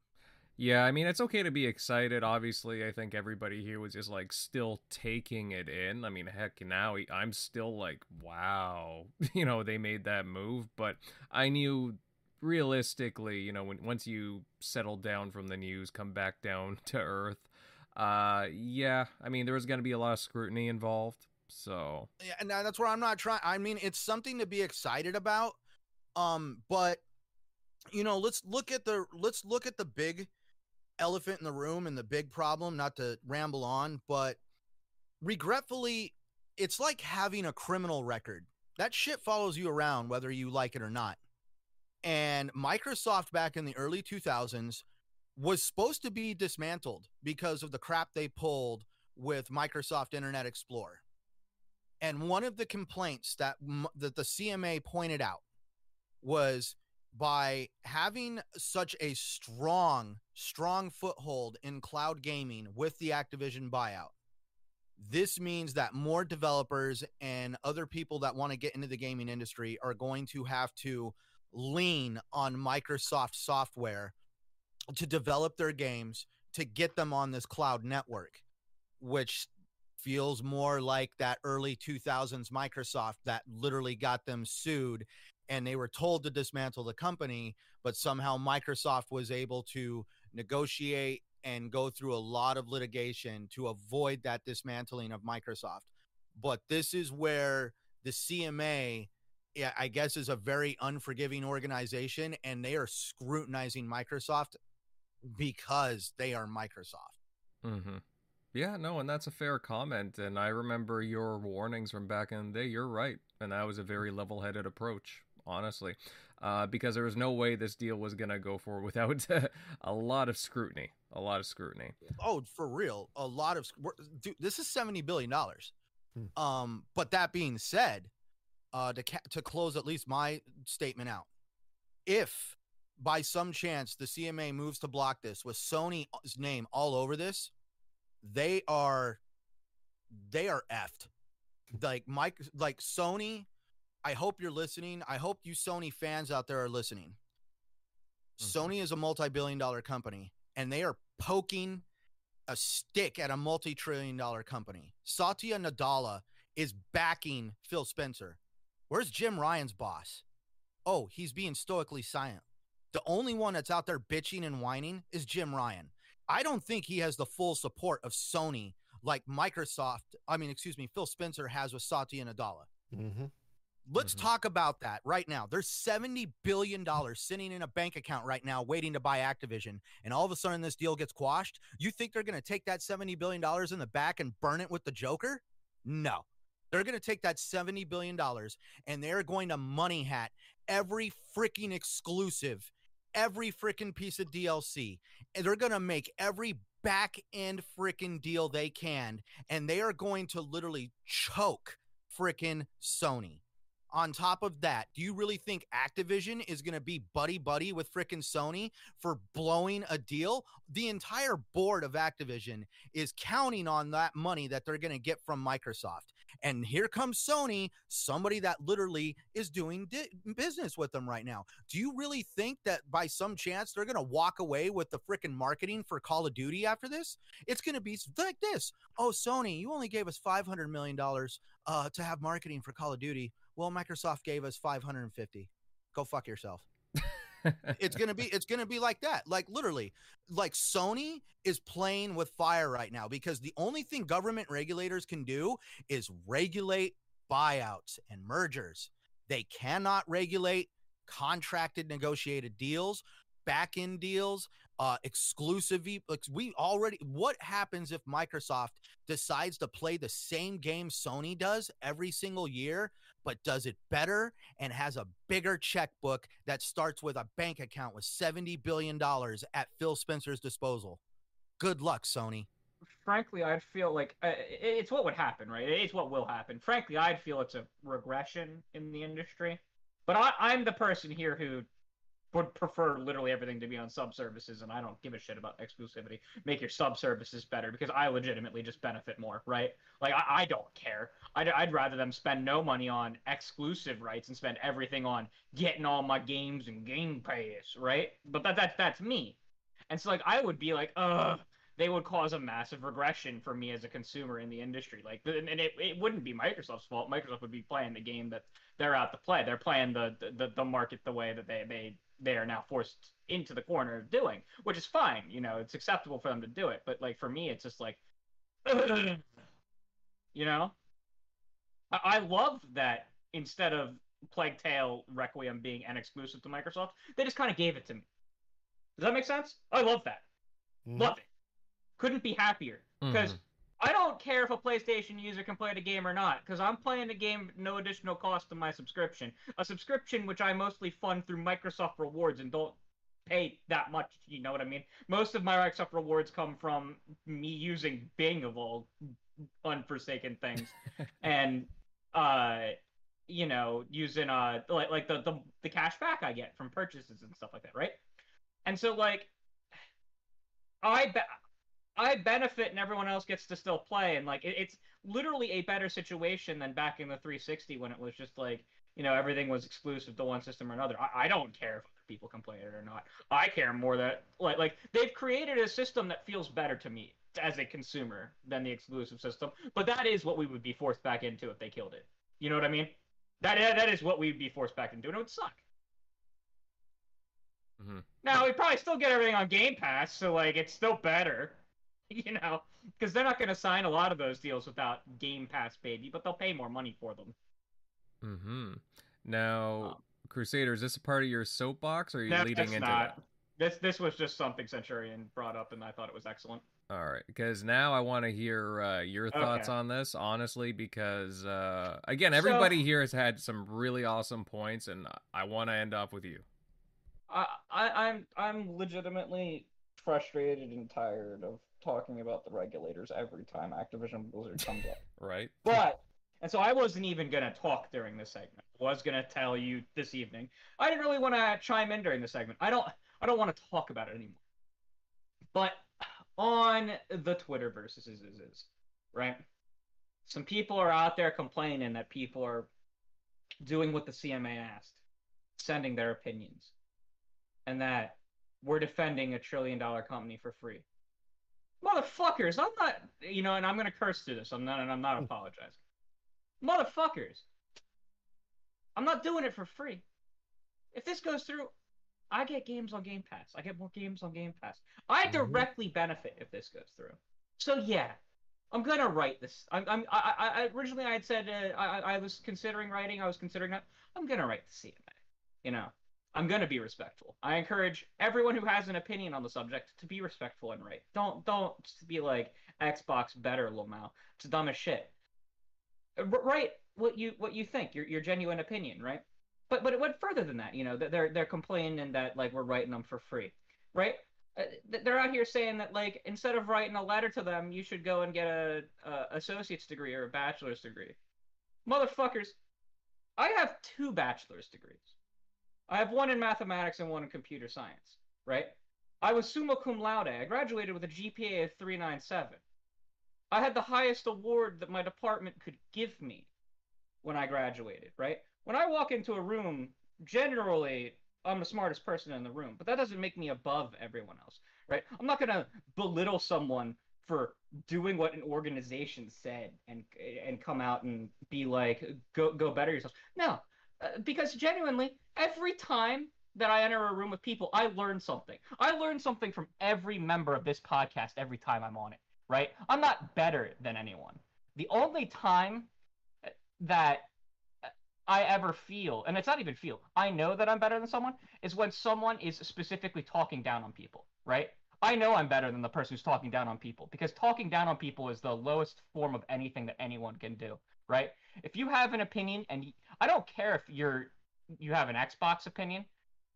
[SPEAKER 1] Yeah, I mean, it's okay to be excited. Obviously, I think everybody here was just like still taking it in. I mean, heck, now I'm still like, wow, you know, they made that move. But I knew realistically, you know, when once you settle down from the news, come back down to earth, uh, yeah, I mean, there was going to be a lot of scrutiny involved. So
[SPEAKER 5] Yeah, and that's where I'm not trying. I mean, it's something to be excited about. Um, but you know, let's look at the let's look at the big elephant in the room and the big problem. Not to ramble on, but regretfully, it's like having a criminal record. That shit follows you around whether you like it or not. And Microsoft back in the early 2000s was supposed to be dismantled because of the crap they pulled with Microsoft Internet Explorer. And one of the complaints that that the CMA pointed out was by having such a strong strong foothold in cloud gaming with the Activision buyout. This means that more developers and other people that want to get into the gaming industry are going to have to lean on Microsoft software to develop their games to get them on this cloud network, which feels more like that early 2000s Microsoft that literally got them sued and they were told to dismantle the company, but somehow Microsoft was able to negotiate and go through a lot of litigation to avoid that dismantling of Microsoft. But this is where the CMA I guess is a very unforgiving organization and they are scrutinizing Microsoft because they are Microsoft.
[SPEAKER 1] Mm-hmm. Yeah, no, and that's a fair comment. And I remember your warnings from back in the day. You're right. And that was a very level headed approach, honestly, uh, because there was no way this deal was going to go forward without a lot of scrutiny. A lot of scrutiny.
[SPEAKER 5] Oh, for real. A lot of, dude, this is $70 billion.
[SPEAKER 4] Hmm.
[SPEAKER 5] Um, but that being said, uh, to, ca- to close at least my statement out, if by some chance the CMA moves to block this with Sony's name all over this, they are they are effed. Like Mike, like Sony. I hope you're listening. I hope you Sony fans out there are listening.
[SPEAKER 1] Mhm.
[SPEAKER 5] Sony is a multi-billion-dollar company, and they are poking a stick at a multi-trillion-dollar company. Satya Nadella is backing Phil Spencer. Where's Jim Ryan's boss? Oh, he's being stoically silent. The only one that's out there bitching and whining is Jim Ryan. I don't think he has the full support of Sony like Microsoft, I mean, excuse me, Phil Spencer has with Satya Nadella.
[SPEAKER 4] Mm-hmm.
[SPEAKER 5] Let's
[SPEAKER 1] Mhm.
[SPEAKER 5] talk about that right now. There's $70 billion sitting in a bank account right now waiting to buy Activision. And all of a sudden this deal gets quashed. You think they're going to take that $70 billion in the back and burn it with the Joker? No. They're going to take that $70 billion and they're going to money hat every freaking exclusive, every freaking piece of DLC. And they're going to make every back end freaking deal they can. And they are going to literally choke freaking Sony. On top of that, do you really think Activision is going to be buddy buddy with frickin' Sony for blowing a deal? The entire board of Activision is counting on that money that they're going to get from Microsoft. And here comes Sony, somebody that literally is doing di- business with them right now. Do you really think that by some chance they're going to walk away with the frickin' marketing for Call of Duty after this? It's going to be like this. Oh, Sony, you only gave us $500 million uh, to have marketing for Call of Duty. Well, Microsoft gave us 550. Go fuck yourself. It's gonna be it's gonna be like that. Like literally, like Sony is playing with fire right now because the only thing government regulators can do is regulate buyouts and mergers. They cannot regulate contracted negotiated deals, back end deals, uh exclusive like we already what happens if Microsoft decides to play the same game Sony does every single year but does it better and has a bigger checkbook that starts with a bank account with 70 billion dollars at Phil Spencer's disposal. Good luck, Sony.
[SPEAKER 7] frankly, I'd feel like uh, it's what would happen, right? It's what will happen. Frankly, I'd feel it's a regression in the industry. But I, I'm the person here who would prefer literally everything to be on sub services, and I don't give a shit about exclusivity. Make your sub services better because I legitimately just benefit more, right? Like I, I don't care. I'd, I'd rather them spend no money on exclusive rights and spend everything on getting all my games and Game Pass, right? But that, that that's me. And so like I would be like, ugh,
[SPEAKER 2] they would cause a massive regression for me as a consumer in the industry. Like, and it, it wouldn't be Microsoft's fault. Microsoft would be playing the game that they're out to play. They're playing the the, the market the way that they they they are now forced into the corner of doing, which is fine. You know, it's acceptable for them to do it. But like for me, it's just like, you know, I, I love that instead of Plague Tale Requiem being an exclusive to Microsoft, they just kind of gave it to me. Does that make sense? I love that.
[SPEAKER 4] Mhm.
[SPEAKER 2] Love it. Couldn't be happier. Because
[SPEAKER 1] Mhm.
[SPEAKER 2] I don't care if a PlayStation user can play the game or not, because I'm playing the game at no additional cost to my subscription. A subscription which I mostly fund through Microsoft Rewards and don't pay that much, you know what I mean? Most of my Microsoft Rewards come from me using Bing of all unforsaken things. and uh you know, using uh like like the, the the cash back I get from purchases and stuff like that, right? And so like I be- I benefit and everyone else gets to still play and like it, it's literally a better situation than back in the 360 when it was just like you know everything was exclusive to one system or another. I, I don't care if other people can play it or not. I care more that like like they've created a system that feels better to me as a consumer than the exclusive system. But that is what we would be forced back into if they killed it. You know what I mean? That that is what we'd be forced back into, and it would suck.
[SPEAKER 1] Mhm.
[SPEAKER 2] Now we probably still get everything on Game Pass, so like it's still better, you know, because they're not going to sign a lot of those deals without Game Pass, baby. But they'll pay more money for them.
[SPEAKER 1] Mm-hmm. Now,
[SPEAKER 2] Um,
[SPEAKER 1] Crusader, is this a part of your soapbox, or are you
[SPEAKER 2] No,
[SPEAKER 1] leading into
[SPEAKER 2] not.
[SPEAKER 1] that?
[SPEAKER 2] This this was just something Centurion brought up, and I thought it was excellent.
[SPEAKER 1] All right, because now I want to hear uh, your thoughts
[SPEAKER 2] Okay.
[SPEAKER 1] on this, honestly, because uh, again,
[SPEAKER 2] So-
[SPEAKER 1] everybody here has had some really awesome points, and I want to end off with you.
[SPEAKER 2] I, I I'm I'm legitimately frustrated and tired of talking about the regulators every time Activision Blizzard comes up.
[SPEAKER 1] Right?
[SPEAKER 2] But and so I wasn't even gonna talk during this segment. I was gonna tell you this evening. I didn't really want to chime in during the segment. I don't I don't want to talk about it anymore. But on the Twitter versus is is is right. Some people are out there complaining that people are doing what the CMA asked, sending their opinions, and that we're defending a trillion dollar company for free. Motherfuckers, I'm not, you know, and I'm gonna curse through this. I'm not, and I'm not apologizing. Motherfuckers, I'm not doing it for free. If this goes through, I get games on Game Pass. I get more games on Game Pass. I
[SPEAKER 4] Mhm.
[SPEAKER 2] directly benefit if this goes through. So yeah, I'm gonna write this. I'm, I'm I, I, I originally I had said uh, I, I was considering writing. I was considering that. I'm gonna write the CMA. You know, I'm gonna be respectful. I encourage everyone who has an opinion on the subject to be respectful and write. Don't don't be like Xbox better, Lamau. It's dumb as shit. Uh, r- Write what you what you think. Your your genuine opinion, right? But but it went further than that. You know, they're they're complaining that like we're writing them for free, right? Uh, they're out here saying that like instead of writing a letter to them, you should go and get a, a associate's degree or a bachelor's degree. Motherfuckers, I have two bachelor's degrees. I have one in mathematics and one in computer science, right? I was summa cum laude. I graduated with a GPA of 397. I had the highest award that my department could give me when I graduated, right? When I walk into a room, generally I'm the smartest person in the room, but that doesn't make me above everyone else, right? I'm not gonna belittle someone for doing what an organization said and and come out and be like, go go better yourself. No, uh, because genuinely, every time that I enter a room with people, I learn something. I learn something from every member of this podcast every time I'm on it, right? I'm not better than anyone. The only time that I ever feel, and it's not even feel, I know that I'm better than someone, is when someone is specifically talking down on people, right? I know I'm better than the person who's talking down on people because talking down on people is the lowest form of anything that anyone can do, right? If you have an opinion, and I don't care if you're you have an Xbox opinion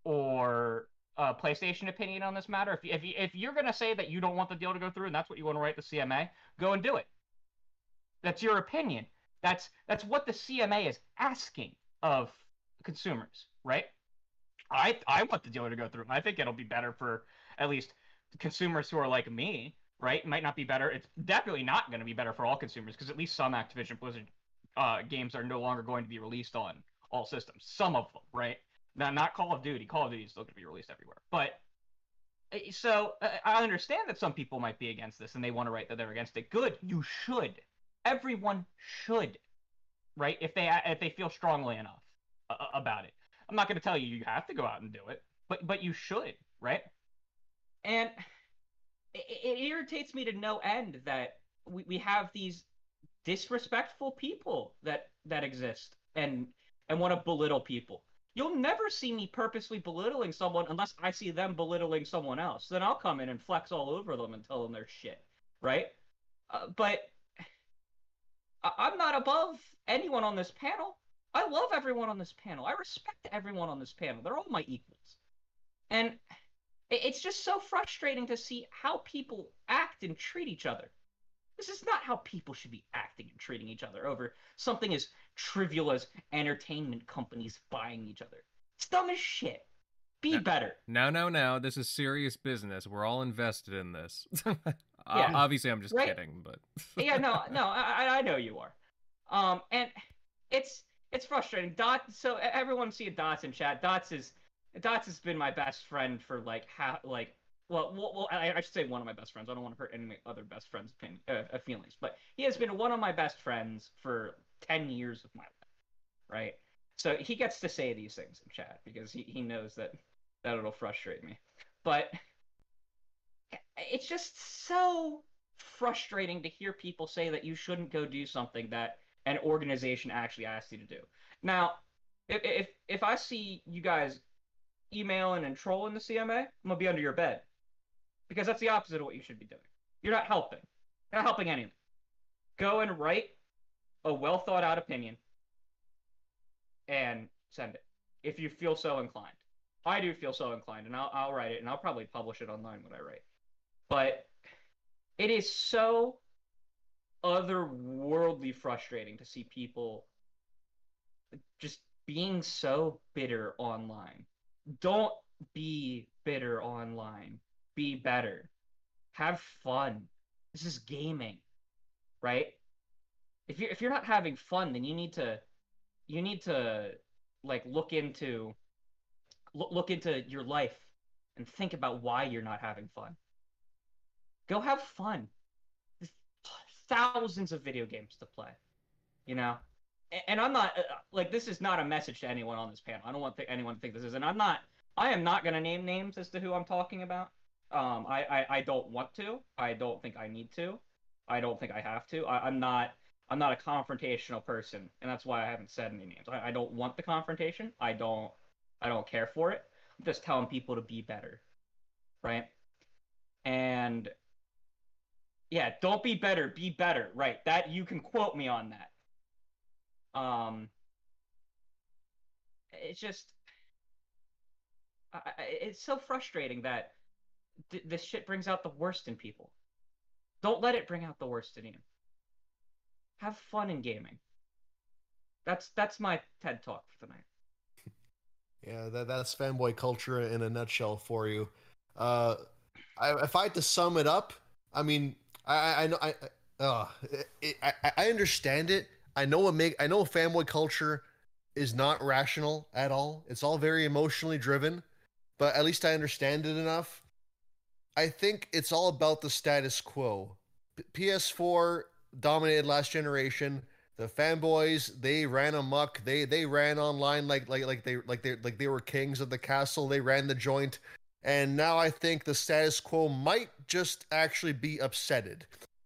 [SPEAKER 2] or a PlayStation opinion on this matter. If you, if you, if you're gonna say that you don't want the deal to go through and that's what you want to write the CMA, go and do it. That's your opinion. That's that's what the CMA is asking of consumers, right? I I want the deal to go through. I think it'll be better for at least consumers who are like me, right? It might not be better. It's definitely not going to be better for all consumers because at least some Activision Blizzard uh, games are no longer going to be released on all systems. Some of them, right? Now, not Call of Duty. Call of Duty is still going to be released everywhere, but uh, so uh, I understand that some people might be against this and they want to write that they're against it. Good, you should. Everyone should, right? If they if they feel strongly enough uh, about it. I'm not going to tell you you have to go out and do it, but but you should, right? And it, it irritates me to no end that we, we have these disrespectful people that that exist and and want to belittle people. You'll never see me purposely belittling someone unless I see them belittling someone else. Then I'll come in and flex all over them and tell them they're shit, right? Uh, but I- I'm not above anyone on this panel. I love everyone on this panel. I respect everyone on this panel. They're all my equals. And it's just so frustrating to see how people act and treat each other. This is not how people should be acting and treating each other over something as trivial as entertainment companies buying each other. It's dumb as shit. Be
[SPEAKER 1] Yeah.
[SPEAKER 2] better.
[SPEAKER 1] Now, now, now, this is serious business. We're all invested in this. Uh,
[SPEAKER 2] Yeah.
[SPEAKER 1] Obviously, I'm just
[SPEAKER 2] Right.
[SPEAKER 1] kidding, but
[SPEAKER 2] yeah, no, no, I, I- know you are. Um, and it's it's frustrating. Dot. So everyone see a Dots in chat. Dots is Dots has been my best friend for like how like well, well, well I, I should say one of my best friends. I don't want to hurt any of my other best friends' opinion, uh, uh, feelings, but he has been one of my best friends for ten years of my life, right? So he gets to say these things in chat because he, he knows that that it'll frustrate me, but it's just so frustrating to hear people say that you shouldn't go do something that an organization actually asked you to do. Now, if if, if I see you guys emailing and trolling the CMA, I'm gonna be under your bed because that's the opposite of what you should be doing. You're not helping. You're not helping anyone. Go and write a well thought out opinion and send it if you feel so inclined. I do feel so inclined, and I'll, I'll write it, and I'll probably publish it online when I write. But it is so otherworldly frustrating to see people just being so bitter online. Don't be bitter online. Be better. Have fun. This is gaming, right? If you're if you're not having fun, then you need to you need to like look into look, look into your life and think about why you're not having fun. Go have fun. There's thousands of video games to play, you know. A- And I'm not uh, like this is not a message to anyone on this panel. I don't want th- anyone to think this is, and I'm not. I am not going to name names as to who I'm talking about. Um, I, I I don't want to. I don't think I need to. I don't think I have to. I, I'm not. I'm not a confrontational person, and that's why I haven't said any names. I, I don't want the confrontation. I don't. I don't care for it. I'm just telling people to be better, right? And yeah, don't be better, be better. Right. That you can quote me on that. Um it's just I, it's so frustrating that th- this shit brings out the worst in people. Don't let it bring out the worst in you. Have fun in gaming. That's that's my TED talk for tonight.
[SPEAKER 4] Yeah, that, that's fanboy culture in a nutshell for you. Uh, I, if I had to sum it up, I mean, I, I- know, I, I- uh, I, I understand it. I know what make, I know fanboy culture is not rational at all. It's all very emotionally driven, but at least I understand it enough. I think it's all about the status quo. P- PS4 dominated last generation. The fanboys they ran amok. They they ran online like like like they like they like they were kings of the castle. They ran the joint. And now i think the status quo might just actually be upsetted.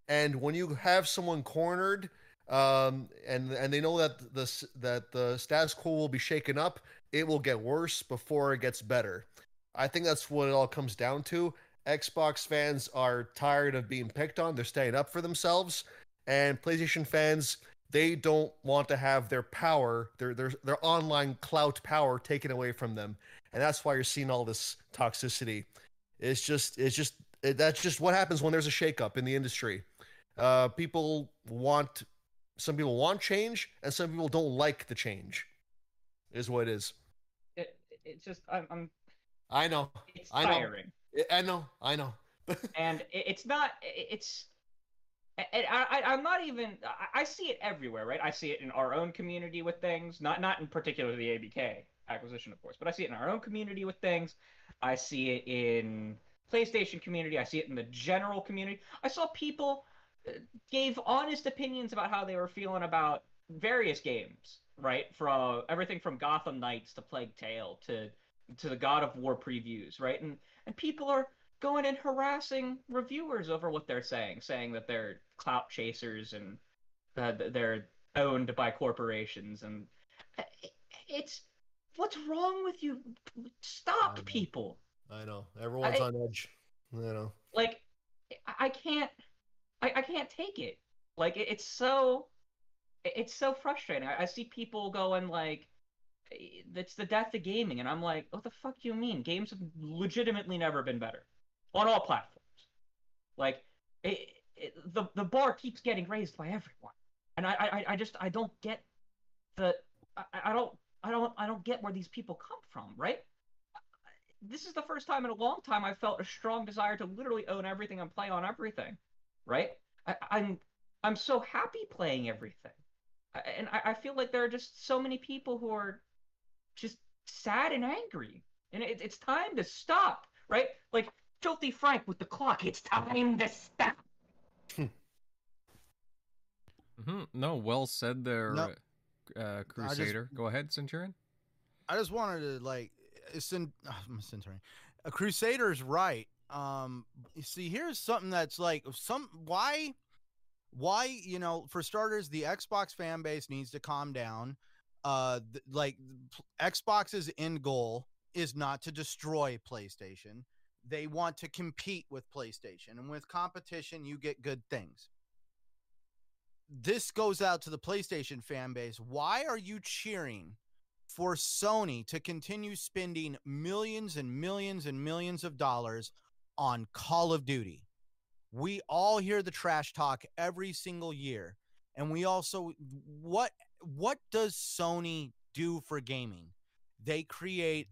[SPEAKER 4] And when you have someone cornered um and and they know that the that the status quo will be shaken up it will get worse before it gets better. I think that's what it all comes down to. Xbox fans are tired of being picked on. They're standing up for themselves and PlayStation fans they don't want to have their power, their their their online clout power taken away from them, and that's why you're seeing all this toxicity. It's just it's just it, that's just what happens when there's a shakeup in the industry. Uh, people want some people want change, and some people don't like the change. Is what it is.
[SPEAKER 2] It it's just I'm, I'm
[SPEAKER 4] I know,
[SPEAKER 2] it's
[SPEAKER 4] I know.
[SPEAKER 2] tiring.
[SPEAKER 4] I know, I know.
[SPEAKER 2] and it's not it's and I, I- I'm not even I- I see it everywhere, right? I see it in our own community with things, not not in particular the ABK acquisition, of course, but I see it in our own community with things. I see it in PlayStation community. I see it in the general community. I saw people uh, gave honest opinions about how they were feeling about various games, right? From everything from Gotham Knights to Plague Tale to to the God of War previews, right? And and people are going and harassing reviewers over what they're saying, saying that they're clout chasers and that they're owned by corporations and uh, it's what's wrong with you? Stop,
[SPEAKER 4] know.
[SPEAKER 2] people.
[SPEAKER 4] I know everyone's
[SPEAKER 2] I-
[SPEAKER 4] on edge. You know.
[SPEAKER 2] Like, I- I can't, I, I can't take it. Like, it, it's so, it's so frustrating. I, I see people going like, "It's the death of gaming," and I'm like, "What the fuck do you mean? Games have legitimately never been better on all platforms. Like, it, the the bar keeps getting raised by everyone, and I I, I just I don't get the I, I don't I don't I don't get where these people come from, right? This is the first time in a long time I felt a strong desire to literally own everything and play on everything, right? I, I'm I'm so happy playing everything, and I, I feel like there are just so many people who are just sad and angry, and it, it's time to stop, right? Like Filthy Frank with the clock, it's time to stop.
[SPEAKER 1] Hmm No, well said there,
[SPEAKER 5] No.
[SPEAKER 1] uh, Crusader. Go ahead, Centurion.
[SPEAKER 5] I just wanted to like, in, I'm a Centurion. A Crusader's right. Um, you see, here's something that's like some why, why you know, for starters, the Xbox fan base needs to calm down. Uh, th- like Xbox's end goal is not to destroy PlayStation. They want to compete with PlayStation, and with competition, you get good things. This goes out to the PlayStation fan base. Why are you cheering for Sony to continue spending millions and millions and millions of dollars on Call of Duty. We all hear the trash talk every single year. And we also what what does Sony do for gaming? They create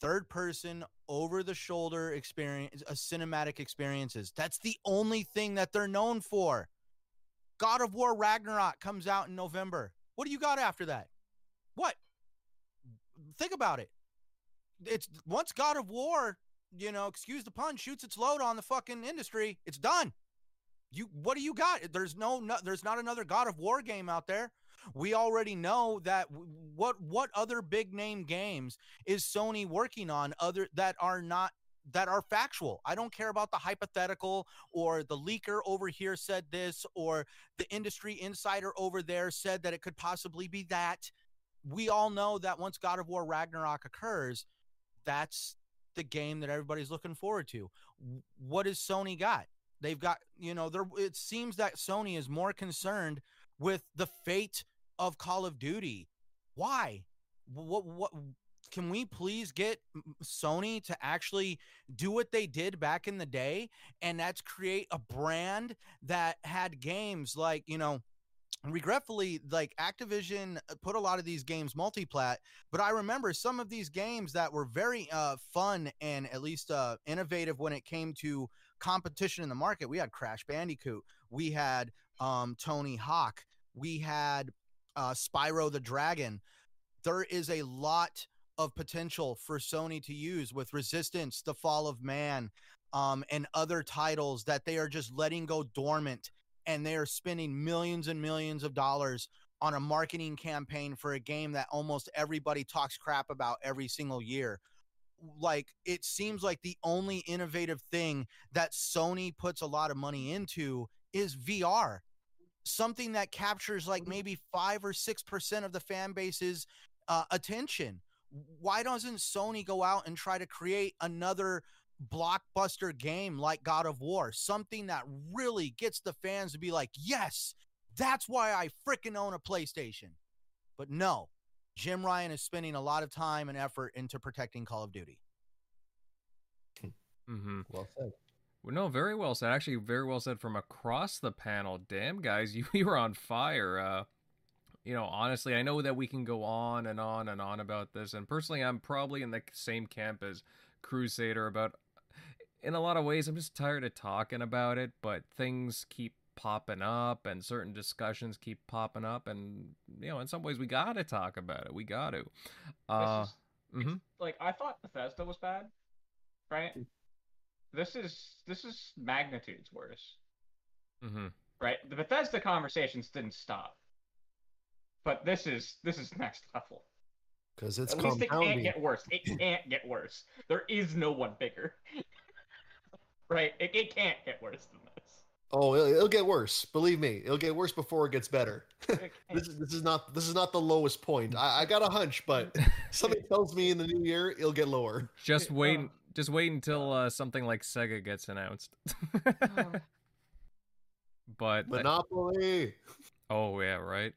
[SPEAKER 5] third person over the shoulder experience uh, cinematic experiences. That's the only thing that they're known for. God of War Ragnarok comes out in November. What do you got after that? What? think about it. It's once God of War, you know, excuse the pun, shoots its load on the fucking industry, it's done. You what do you got? There's no, no there's not another God of War game out there. We already know that what what other big name games is Sony working on other that are not that are factual. I don't care about the hypothetical or the leaker over here said this or the industry insider over there said that it could possibly be that we all know that once God of War Ragnarok occurs, that's the game that everybody's looking forward to. What has Sony got? They've got, you know, there it seems that Sony is more concerned with the fate of Call of Duty. Why? What what can we please get Sony to actually do what they did back in the day? And that's create a brand that had games like, you know, regretfully like activision uh, put a lot of these games multiplat but i remember some of these games that were very uh fun and at least uh innovative when it came to competition in the market. We had crash bandicoot we had um tony hawk we had uh spyro the dragon. There is a lot of potential for sony to use with resistance the fall of man um and other titles that they are just letting go dormant and they are spending millions and millions of dollars on a marketing campaign for a game that almost everybody talks crap about every single year. Like it seems like the only innovative thing that Sony puts a lot of money into is VR. Something that captures like maybe 5 or 6% of the fan base's uh, attention. Why doesn't Sony go out and try to create another blockbuster game like God of War, something that really gets the fans to be like, yes, that's why I freaking own a PlayStation. But no, Jim Ryan is spending a lot of time and effort into protecting Call of Duty.
[SPEAKER 1] Mm-hmm.
[SPEAKER 4] Well said.
[SPEAKER 1] Well, no, very well said. Actually, very well said from across the panel. Damn, guys, you, you were on fire. Uh, you know, honestly, I know that we can go on and on and on about this, and personally, I'm probably in the same camp as Crusader about. In a lot of ways, I'm just tired of talking about it, but things keep popping up, and certain discussions keep popping up, and you know, in some ways, we got to talk about it. We got to. Uh,
[SPEAKER 2] is-
[SPEAKER 1] mhm.
[SPEAKER 2] Like I thought Bethesda was bad, right? this is this is magnitudes worse,
[SPEAKER 1] Mm-hmm.
[SPEAKER 2] right? The Bethesda conversations didn't stop, but this is this is next level.
[SPEAKER 4] Because it's
[SPEAKER 2] At least it can't get worse. It can't get worse. There is no one bigger. right? It, it can't get worse than this.
[SPEAKER 4] Oh, it'll, it'll get worse. Believe me, it'll get worse before it gets better. This is this is not this is not the lowest point. I, I got a hunch, but something tells me in the new year it'll get lower.
[SPEAKER 1] Just
[SPEAKER 2] Uh,
[SPEAKER 1] wait. Just wait until uh, something like Sega gets announced. but
[SPEAKER 4] Monopoly.
[SPEAKER 1] Oh yeah, right.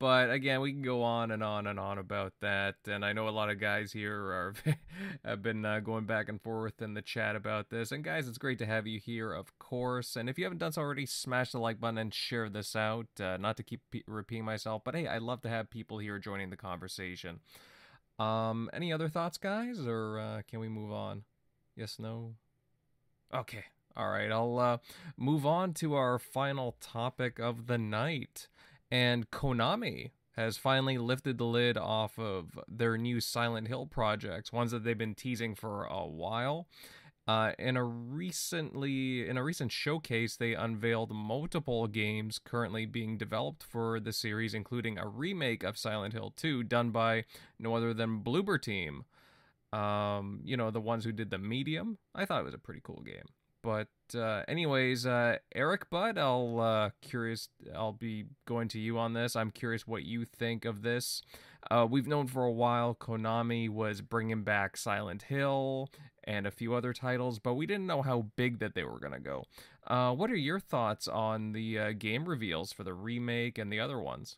[SPEAKER 1] But again, we can go on and on and on about that, and I know a lot of guys here are have been uh, going back and forth in the chat about this. And guys, it's great to have you here, of course. And if you haven't done so already, smash the like button and share this out. Uh, not to keep pe- repeating myself, but hey, I love to have people here joining the conversation. Um, any other thoughts, guys, or uh, can we move on? Yes, no. Okay. All right, I'll uh, move on to our final topic of the night. And Konami has finally lifted the lid off of their new Silent Hill projects, ones that they've been teasing for a while. Uh, in a recently in a recent showcase, they unveiled multiple games currently being developed for the series, including a remake of Silent Hill 2 done by no other than Bloober Team. Um, you know, the ones who did the Medium. I thought it was a pretty cool game. But uh, anyways, uh, Eric Budd, I'll uh, curious. I'll be going to you on this. I'm curious what you think of this. Uh, we've known for a while Konami was bringing back Silent Hill and a few other titles, but we didn't know how big that they were gonna go. Uh, what are your thoughts on the uh, game reveals for the remake and the other ones?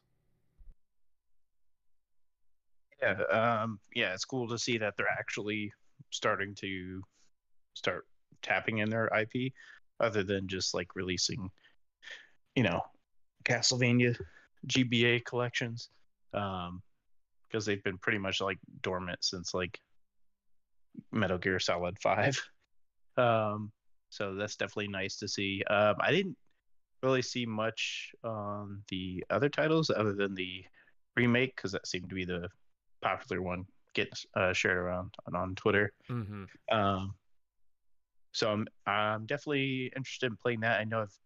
[SPEAKER 6] Yeah, um, yeah, it's cool to see that they're actually starting to start tapping in their IP, other than just like releasing, you know, Castlevania GBA collections, um, because they've been pretty much like dormant since like Metal Gear Solid Five. Um, so that's definitely nice to see. Um, I didn't really see much on the other titles other than the remake because that seemed to be the popular one getting uh, shared around on, on Twitter.
[SPEAKER 1] Mm-hmm.
[SPEAKER 6] Um, so I'm I'm definitely interested in playing that. I know I've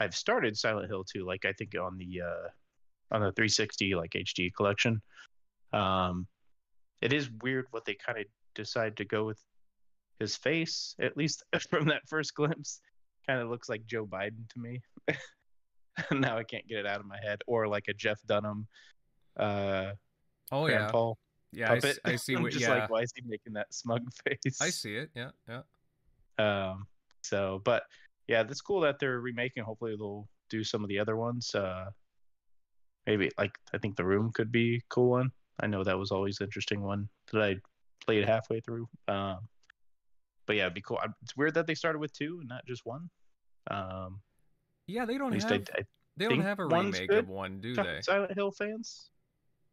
[SPEAKER 6] I've started Silent Hill 2, like I think on the uh, on the 360 like HD collection. Um, it is weird what they kind of decide to go with his face, at least from that first glimpse. Kind of looks like Joe Biden to me. now I can't get it out of my head, or like a Jeff Dunham. Uh,
[SPEAKER 1] Oh yeah, yeah. I. I see
[SPEAKER 6] I'm
[SPEAKER 1] what.
[SPEAKER 6] just
[SPEAKER 1] Yeah,
[SPEAKER 6] like, why is he making that smug face?
[SPEAKER 1] I see it. Yeah, yeah.
[SPEAKER 6] Um, so, but yeah, that's cool that they're remaking. Hopefully, they'll do some of the other ones. Uh, maybe like I think the room could be a cool one. I know that was always an interesting one that I played halfway through. Um, but yeah, it'd be cool. It's weird that they started with two and not just one. Um,
[SPEAKER 1] Yeah, they don't have.
[SPEAKER 6] I, I
[SPEAKER 1] they don't have a remake
[SPEAKER 6] good.
[SPEAKER 1] of one, do they?
[SPEAKER 6] Silent Hill fans,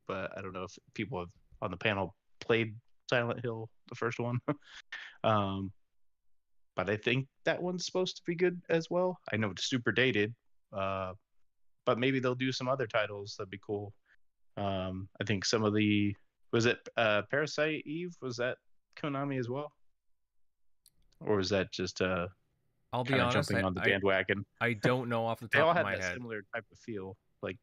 [SPEAKER 6] but I don't know if people have on the panel played Silent Hill, the first one. um, but I think that one's supposed to be good as well. I know it's super dated, uh, but maybe they'll do some other titles that'd be cool. Um, I think some of the was it uh, Parasite Eve was that Konami as well, or was that just uh,
[SPEAKER 1] I'll be honest.
[SPEAKER 6] jumping
[SPEAKER 1] I,
[SPEAKER 6] on the bandwagon?
[SPEAKER 1] I don't know off the top
[SPEAKER 6] they all
[SPEAKER 1] of
[SPEAKER 6] had
[SPEAKER 1] my
[SPEAKER 6] that
[SPEAKER 1] head.
[SPEAKER 6] similar type of feel, like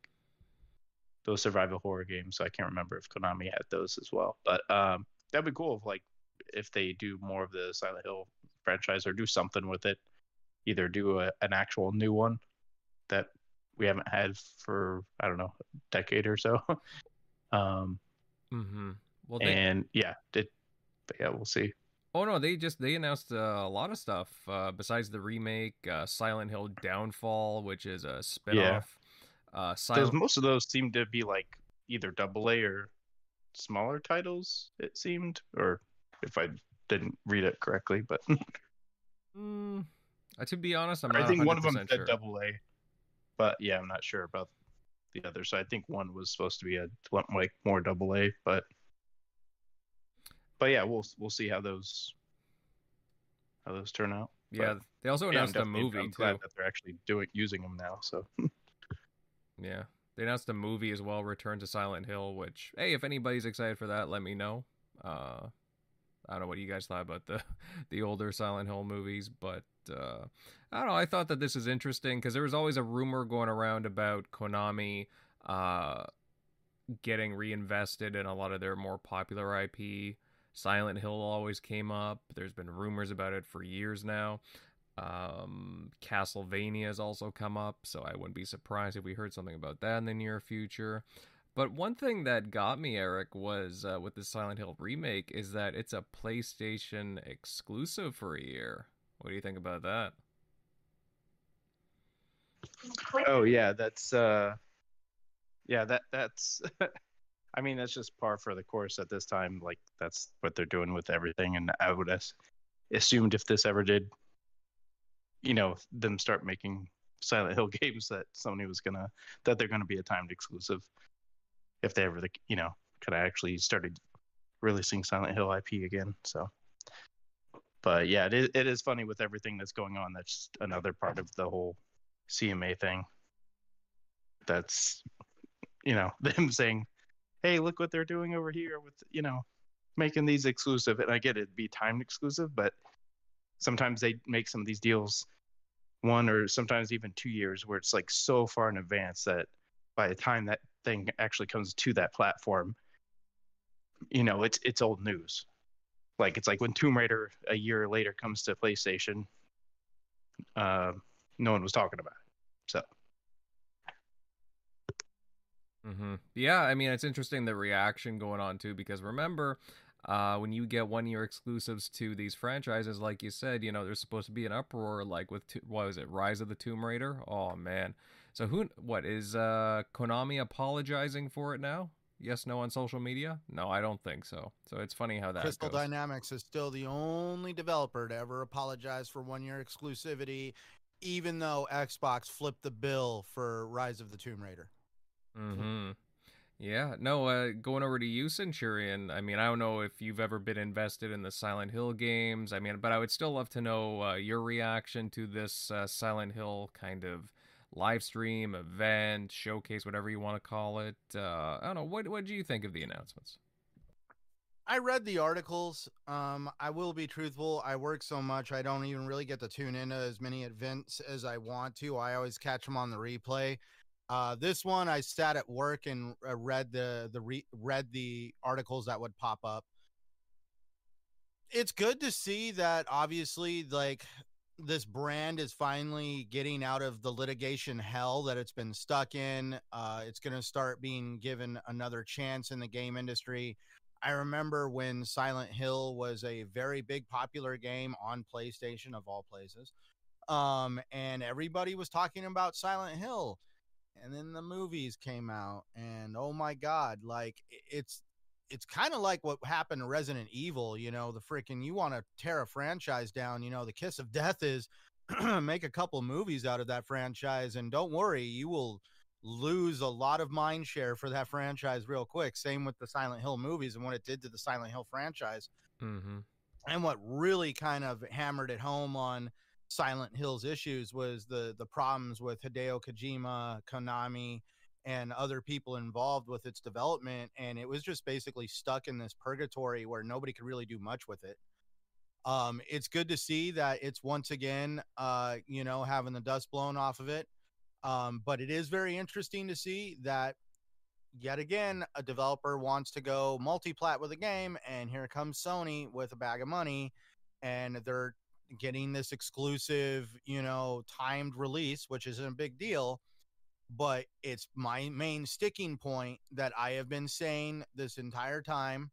[SPEAKER 6] those survival horror games. So I can't remember if Konami had those as well. But um, that'd be cool if like if they do more of the Silent Hill franchise or do something with it. Either do a, an actual new one that we haven't had for I don't know a decade or so. um,
[SPEAKER 1] Mm-hmm. Well, they,
[SPEAKER 6] and yeah, it, but yeah, we'll see.
[SPEAKER 1] Oh no, they just they announced uh, a lot of stuff uh, besides the remake, uh, Silent Hill Downfall, which is a spin-off. Uh,
[SPEAKER 6] Those
[SPEAKER 1] Silent
[SPEAKER 6] most of those seem to be like either double A or smaller titles. It seemed, or if I didn't read it correctly, but
[SPEAKER 1] Mm, uh, to be honest, I'm
[SPEAKER 6] I
[SPEAKER 1] not
[SPEAKER 6] think one of
[SPEAKER 1] 100%
[SPEAKER 6] them said
[SPEAKER 1] sure.
[SPEAKER 6] double A. But yeah, I'm not sure about the other. So I think one was supposed to be a like more double A, but but yeah, we'll we'll see how those how those turn out.
[SPEAKER 1] Yeah, they also
[SPEAKER 6] Yeah,
[SPEAKER 1] announced a movie
[SPEAKER 6] I'm
[SPEAKER 1] too.
[SPEAKER 6] that they're actually doing using them now. So
[SPEAKER 1] Yeah, they announced a movie as well, Return to Silent Hill. Which, hey, if anybody's excited for that, let me know. Uh, I don't know what you guys thought about the the older Silent Hill movies, but uh, I don't know. I thought that this is interesting because there was always a rumor going around about Konami uh, getting reinvested in a lot of their more popular IP. Silent Hill always came up. There's been rumors about it for years now. Um, Castlevania has also come up, so I wouldn't be surprised if we heard something about that in the near future. But one thing that got me, Eric, was uh, with the Silent Hill remake is that it's a PlayStation exclusive for a year. What do you think about that?
[SPEAKER 6] Oh yeah, that's uh, yeah that that's. I mean, that's just par for the course at this time. Like that's what they're doing with everything, and I would have assumed if this ever did, you know, them start making Silent Hill games that Sony was gonna that they're gonna be a timed exclusive if they ever, the, you know, could have actually started releasing Silent Hill IP again. So, but yeah, it is, it is funny with everything that's going on. That's another part of the whole CMA thing. That's, you know, them saying, "Hey, look what they're doing over here with, you know, making these exclusive." And I get it, be timed exclusive, but sometimes they make some of these deals one or sometimes even two years where it's like so far in advance that by the time that thing actually comes to that platform, you know, it's it's old news. Like it's like when Tomb Raider a year later comes to PlayStation, uh, no one was talking about it. So.
[SPEAKER 1] Mm-hmm. Yeah, I mean it's interesting the reaction going on too because remember, uh, when you get one year exclusives to these franchises, like you said, you know there's supposed to be an uproar like with what was it, Rise of the Tomb Raider? Oh man, so who? What is uh, Konami apologizing for it now? Yes, no on social media? No, I don't think so. So it's funny how that
[SPEAKER 5] Crystal
[SPEAKER 1] goes.
[SPEAKER 5] Dynamics is still the only developer to ever apologize for one year exclusivity, even though Xbox flipped the bill for Rise of the Tomb Raider.
[SPEAKER 1] Hmm. Yeah. No. Uh, going over to you, Centurion. I mean, I don't know if you've ever been invested in the Silent Hill games. I mean, but I would still love to know uh, your reaction to this uh, Silent Hill kind of live stream, event, showcase, whatever you want to call it. Uh, I don't know. What what do you think of the announcements?
[SPEAKER 5] I read the articles. Um, I will be truthful. I work so much, I don't even really get to tune into as many events as I want to. I always catch them on the replay. Uh, this one, I sat at work and uh, read the the re- read the articles that would pop up. It's good to see that. Obviously, like this brand is finally getting out of the litigation hell that it's been stuck in. Uh, it's going to start being given another chance in the game industry. I remember when Silent Hill was a very big popular game on PlayStation of all places. Um, and everybody was talking about Silent Hill. And then the movies came out, and oh my god, like it's it's kind of like what happened to Resident Evil. You know, the freaking you want to tear a franchise down. You know, the kiss of death is make a couple movies out of that franchise, and don't worry, you will lose a lot of mind share for that franchise real quick. Same with the Silent Hill movies and what it did to the Silent Hill franchise.
[SPEAKER 1] Mm-hmm.
[SPEAKER 5] And what really kind of hammered it home on Silent Hill's issues was the the problems with Hideo Kojima, Konami, and other people involved with its development and it was just basically stuck in this purgatory where nobody could really do much with it. Um it's good to see that it's once again uh you know having the dust blown off of it. Um but it is very interesting to see that yet again a developer wants to go multi-plat with a game and here comes sony with a bag of money and they're getting this exclusive you know timed release which isn't a big deal but it's my main sticking point that I have been saying this entire time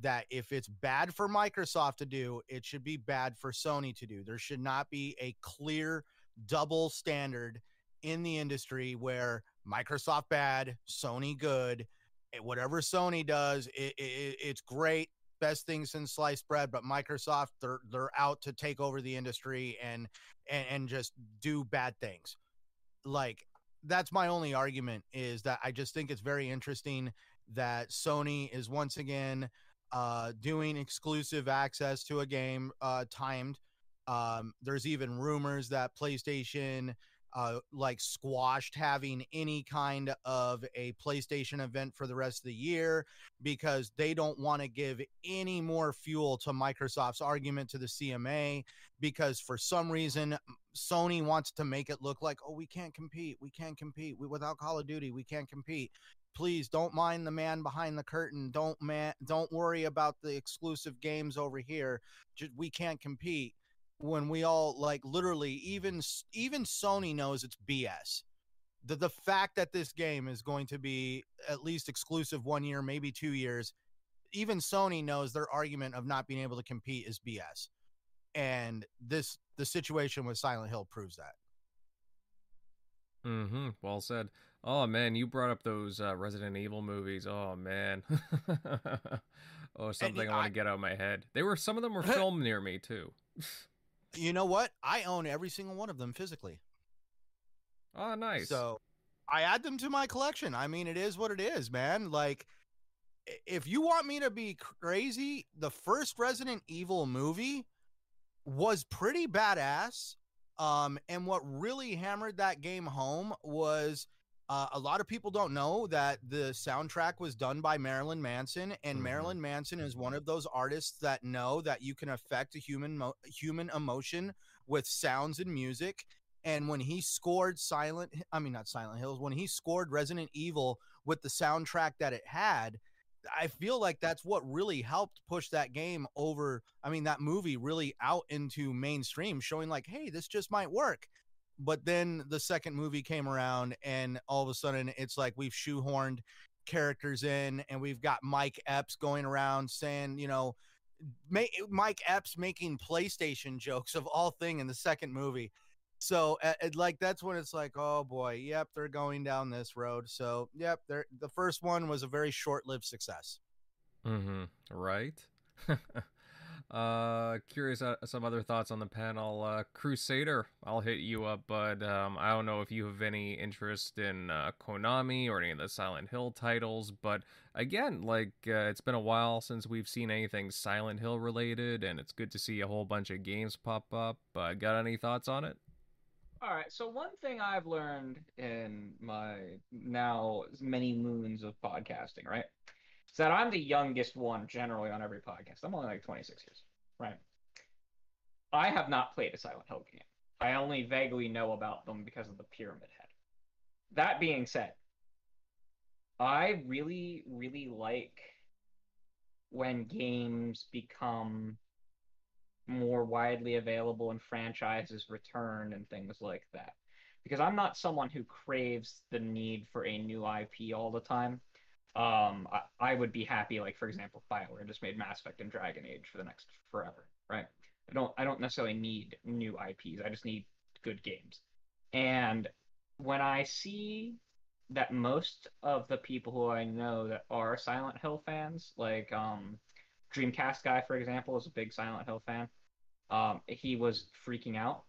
[SPEAKER 5] that if it's bad for Microsoft to do, it should be bad for Sony to do. There should not be a clear double standard in the industry where Microsoft bad, Sony good. Eh, whatever Sony does, it, it, it's great, best thing since sliced bread. But Microsoft, they're they're out to take over the industry and and, and just do bad things. Like that's my only argument is that I just think it's very interesting that Sony is once again uh, doing exclusive access to a game uh, timed. Um, there's even rumors that PlayStation uh, like squashed having any kind of a PlayStation event for the rest of the year because they don't want to give any more fuel to Microsoft's argument to the CMA because for some reason Sony wants to make it look like oh we can't compete we can't compete we, without Call of Duty we can't compete please don't mind the man behind the curtain don't man don't worry about the exclusive games over here Just, we can't compete when we all like literally even even Sony knows it's BS. The the fact that this game is going to be at least exclusive one year, maybe two years, even Sony knows their argument of not being able to compete is BS. And this the situation with Silent Hill proves that.
[SPEAKER 1] Mm-hmm. Well said. Oh man, you brought up those uh, Resident Evil movies. Oh man. oh, something I want to get out of my head. They were some of them were filmed near me too.
[SPEAKER 5] you know what? I own every single one of them physically.
[SPEAKER 1] Oh, nice.
[SPEAKER 5] So I add them to my collection. I mean, it is what it is, man. Like, if you want me to be crazy, the first Resident Evil movie was pretty badass. Um, and what really hammered that game home was uh, a lot of people don't know that the soundtrack was done by Marilyn Manson, and mm-hmm. Marilyn Manson is one of those artists that know that you can affect a human mo- human emotion with sounds and music. And when he scored Silent, I mean not Silent Hills, when he scored Resident Evil with the soundtrack that it had, I feel like that's what really helped push that game over. I mean, that movie really out into mainstream, showing like, hey, this just might work but then the second movie came around and all of a sudden it's like we've shoehorned characters in and we've got Mike Epps going around saying, you know, Mike Epps making PlayStation jokes of all thing in the second movie. So uh, like that's when it's like, oh boy, yep, they're going down this road. So yep, they're, the first one was a very short-lived success.
[SPEAKER 1] Mm-hmm. Right. Uh, curious uh, some other thoughts on the panel. Uh, Crusader, I'll hit you up, but um, I don't know if you have any interest in uh, Konami or any of the Silent Hill titles. But again, like uh, it's been a while since we've seen anything Silent Hill related, and it's good to see a whole bunch of games pop up. Uh, got any thoughts on it?
[SPEAKER 2] All right. So one thing I've learned in my now many moons of podcasting, right? is that I'm the youngest one generally on every podcast. I'm only like 26 years, right? I have not played a Silent Hill game. I only vaguely know about them because of the Pyramid Head. That being said, I really, really like when games become more widely available and franchises return and things like that. Because I'm not someone who craves the need for a new IP all the time. Um I, I, would be happy like for example bioware just made mass effect and dragon age for the next forever right? I don't i don't necessarily need new ips i just need good games. And when i see that most of the people who i know that are silent hill fans like um dreamcast guy for example is a big silent hill fan um he was freaking out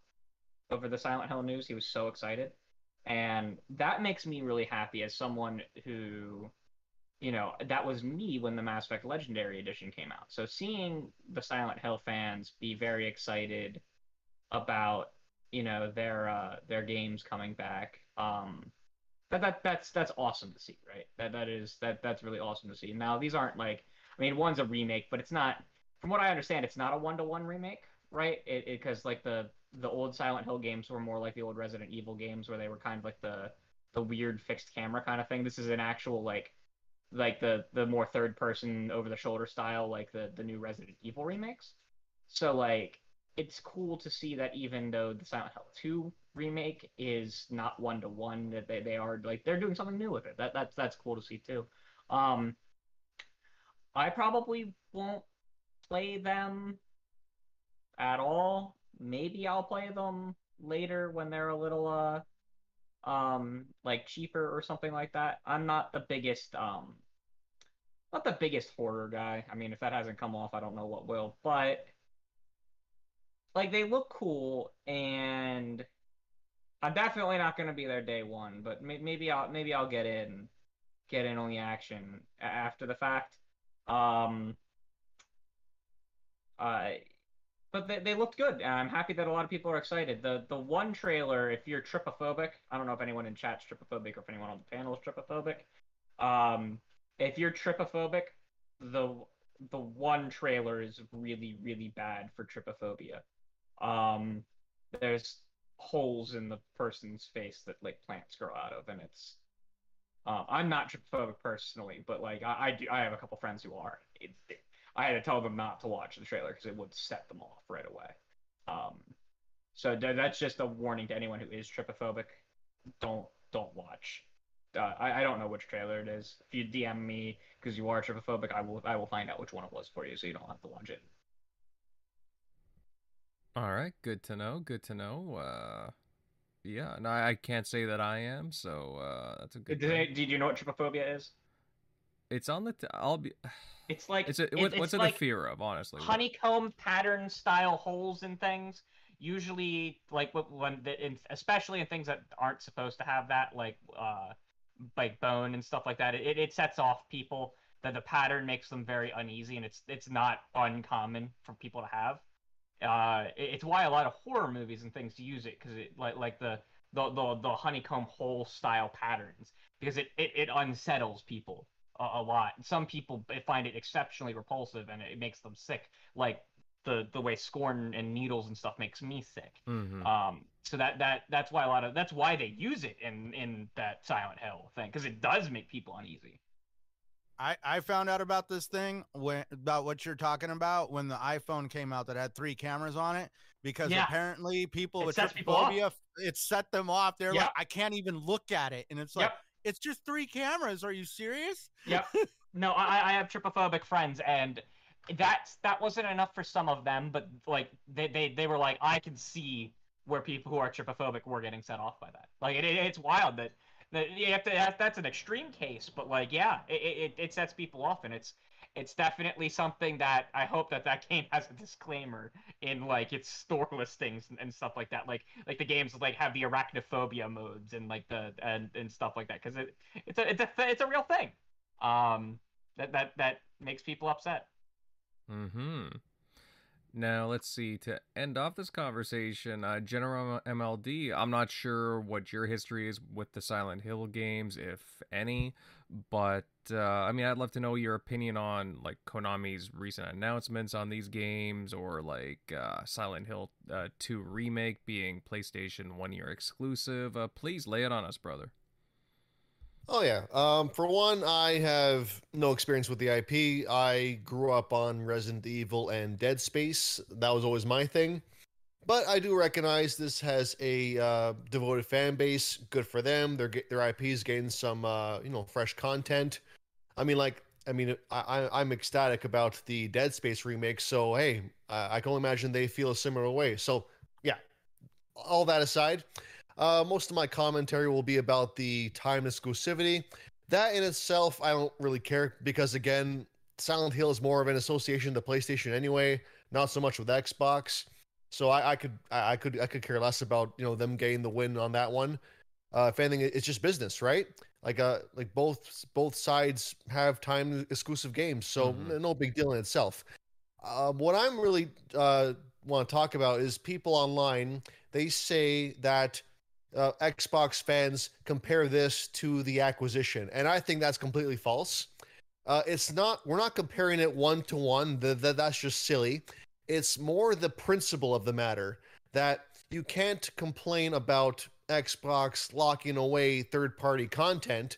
[SPEAKER 2] over the silent hill news he was so excited and that makes me really happy as someone who you know, that was me when the Mass Effect Legendary Edition came out. So seeing the Silent Hill fans be very excited about, you know, their uh, their games coming back, um, that, that that's that's awesome to see, right? That that is that that's really awesome to see. Now these aren't like, I mean, one's a remake, but it's not. From what I understand, it's not a one to one remake, right? It because like the the old Silent Hill games were more like the old Resident Evil games, where they were kind of like the the weird fixed camera kind of thing. This is an actual like like the the more third person over the shoulder style like the the new Resident Evil remakes. So like it's cool to see that even though the Silent Hill 2 remake is not one to one that they, they are like they're doing something new with it. That that's that's cool to see too. Um I probably won't play them at all. Maybe I'll play them later when they're a little uh um like cheaper or something like that. I'm not the biggest um not the biggest horror guy. I mean, if that hasn't come off, I don't know what will. But like they look cool, and I'm definitely not going to be there day one. But maybe I'll maybe I'll get in, get in on the action after the fact. Um, uh, but they, they looked good. I'm happy that a lot of people are excited. The the one trailer, if you're trypophobic, I don't know if anyone in chat's trypophobic or if anyone on the panel is trypophobic. Um, if you're trypophobic, the the one trailer is really really bad for trypophobia. Um, there's holes in the person's face that like plants grow out of, and it's. Uh, I'm not trypophobic personally, but like I, I do, I have a couple friends who are. It, it, I had to tell them not to watch the trailer because it would set them off right away. Um, so th- that's just a warning to anyone who is trypophobic. Don't don't watch. Uh, I, I don't know which trailer it is. If you DM me because you are trypophobic, I will I will find out which one it was for you, so you don't have to watch it.
[SPEAKER 1] All right, good to know. Good to know. Uh, yeah, no, I can't say that I am, so uh, that's a good.
[SPEAKER 2] Did,
[SPEAKER 1] thing.
[SPEAKER 2] did you know what trypophobia is?
[SPEAKER 1] It's on the. T- I'll be.
[SPEAKER 2] It's like
[SPEAKER 1] It's a, what,
[SPEAKER 2] it's
[SPEAKER 1] what's it
[SPEAKER 2] like
[SPEAKER 1] the fear of? Honestly,
[SPEAKER 2] honeycomb pattern style holes in things. Usually, like wh- when in, especially in things that aren't supposed to have that, like uh, like bone and stuff like that. It, it sets off people. That the pattern makes them very uneasy, and it's it's not uncommon for people to have. Uh, it's why a lot of horror movies and things use it because it like like the the, the the honeycomb hole style patterns because it, it, it unsettles people a, a lot. Some people find it exceptionally repulsive and it makes them sick, like the the way scorn and needles and stuff makes me sick.
[SPEAKER 1] Mhm.
[SPEAKER 2] Um, so that that that's why a lot of that's why they use it in in that Silent Hill thing because it does make people uneasy.
[SPEAKER 5] I, I found out about this thing when about what you're talking about when the iPhone came out that had three cameras on it because
[SPEAKER 2] Yeah.
[SPEAKER 5] apparently people
[SPEAKER 2] It
[SPEAKER 5] with
[SPEAKER 2] off.
[SPEAKER 5] it set them off. They're
[SPEAKER 2] Yep.
[SPEAKER 5] like, I can't even look at it, and it's like
[SPEAKER 2] Yep.
[SPEAKER 5] it's just three cameras. Are you serious?
[SPEAKER 2] Yep. no, I, I have trypophobic friends, and that's that wasn't enough for some of them, but like they they, they were like, I can see where people who are trypophobic were getting set off by that. Like it, it- it's wild that that, that's an extreme case, but like yeah, it, it it sets people off, and it's it's definitely something that I hope that that game has a disclaimer in like its store listings and, and stuff like that. Like like the games like have the arachnophobia modes and like the and, and stuff like that because it it's a it's a it's a real thing. Um, that that that makes people upset.
[SPEAKER 1] Hmm. Now let's see. To end off this conversation, uh, General MLD. I'm not sure what your history is with the Silent Hill games, if any, but uh, I mean, I'd love to know your opinion on like Konami's recent announcements on these games, or like uh, Silent Hill uh, 2 remake being PlayStation One Year exclusive. Uh, please lay it on us, brother.
[SPEAKER 4] Oh yeah. Um, for one, I have no experience with the IP. I grew up on Resident Evil and Dead Space. That was always my thing. But I do recognize this has a uh, devoted fan base. Good for them. Their their IPs getting some uh, you know fresh content. I mean, like I mean, I, I I'm ecstatic about the Dead Space remake. So hey, I, I can only imagine they feel a similar way. So yeah. All that aside, uh, most of my commentary will be about the time exclusivity. That in itself, I don't really care because again, Silent Hill is more of an association to PlayStation anyway, not so much with Xbox. So I, I could, I, I could, I could care less about you know them getting the win on that one. Uh, if anything, it's just business, right? Like, uh, like both both sides have time exclusive games, so
[SPEAKER 1] Mhm.
[SPEAKER 4] no big deal in itself. Uh, what I'm really uh, want to talk about is people online. They say that uh, Xbox fans compare this to the acquisition, and I think that's completely false. Uh, it's not. We're not comparing it one to one. That's just silly. It's more the principle of the matter that you can't complain about Xbox locking away third-party content,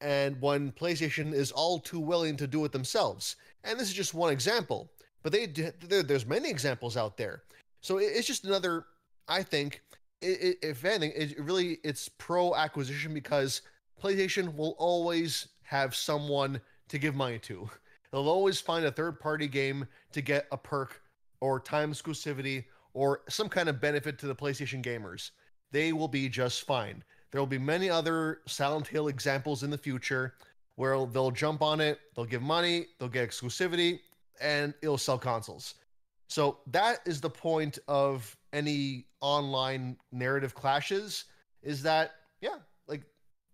[SPEAKER 4] and when PlayStation is all too willing to do it themselves. And this is just one example, but they there's many examples out there. So it's just another. I think it, it, if anything, it really it's pro acquisition because PlayStation will always have someone to give money to. They'll always find a third party game to get a perk or time exclusivity or some kind of benefit to the PlayStation gamers. They will be just fine. There will be many other Silent Hill examples in the future where they'll jump on it, they'll give money, they'll get exclusivity, and it'll sell consoles. So that is the point of any online narrative clashes is that yeah, like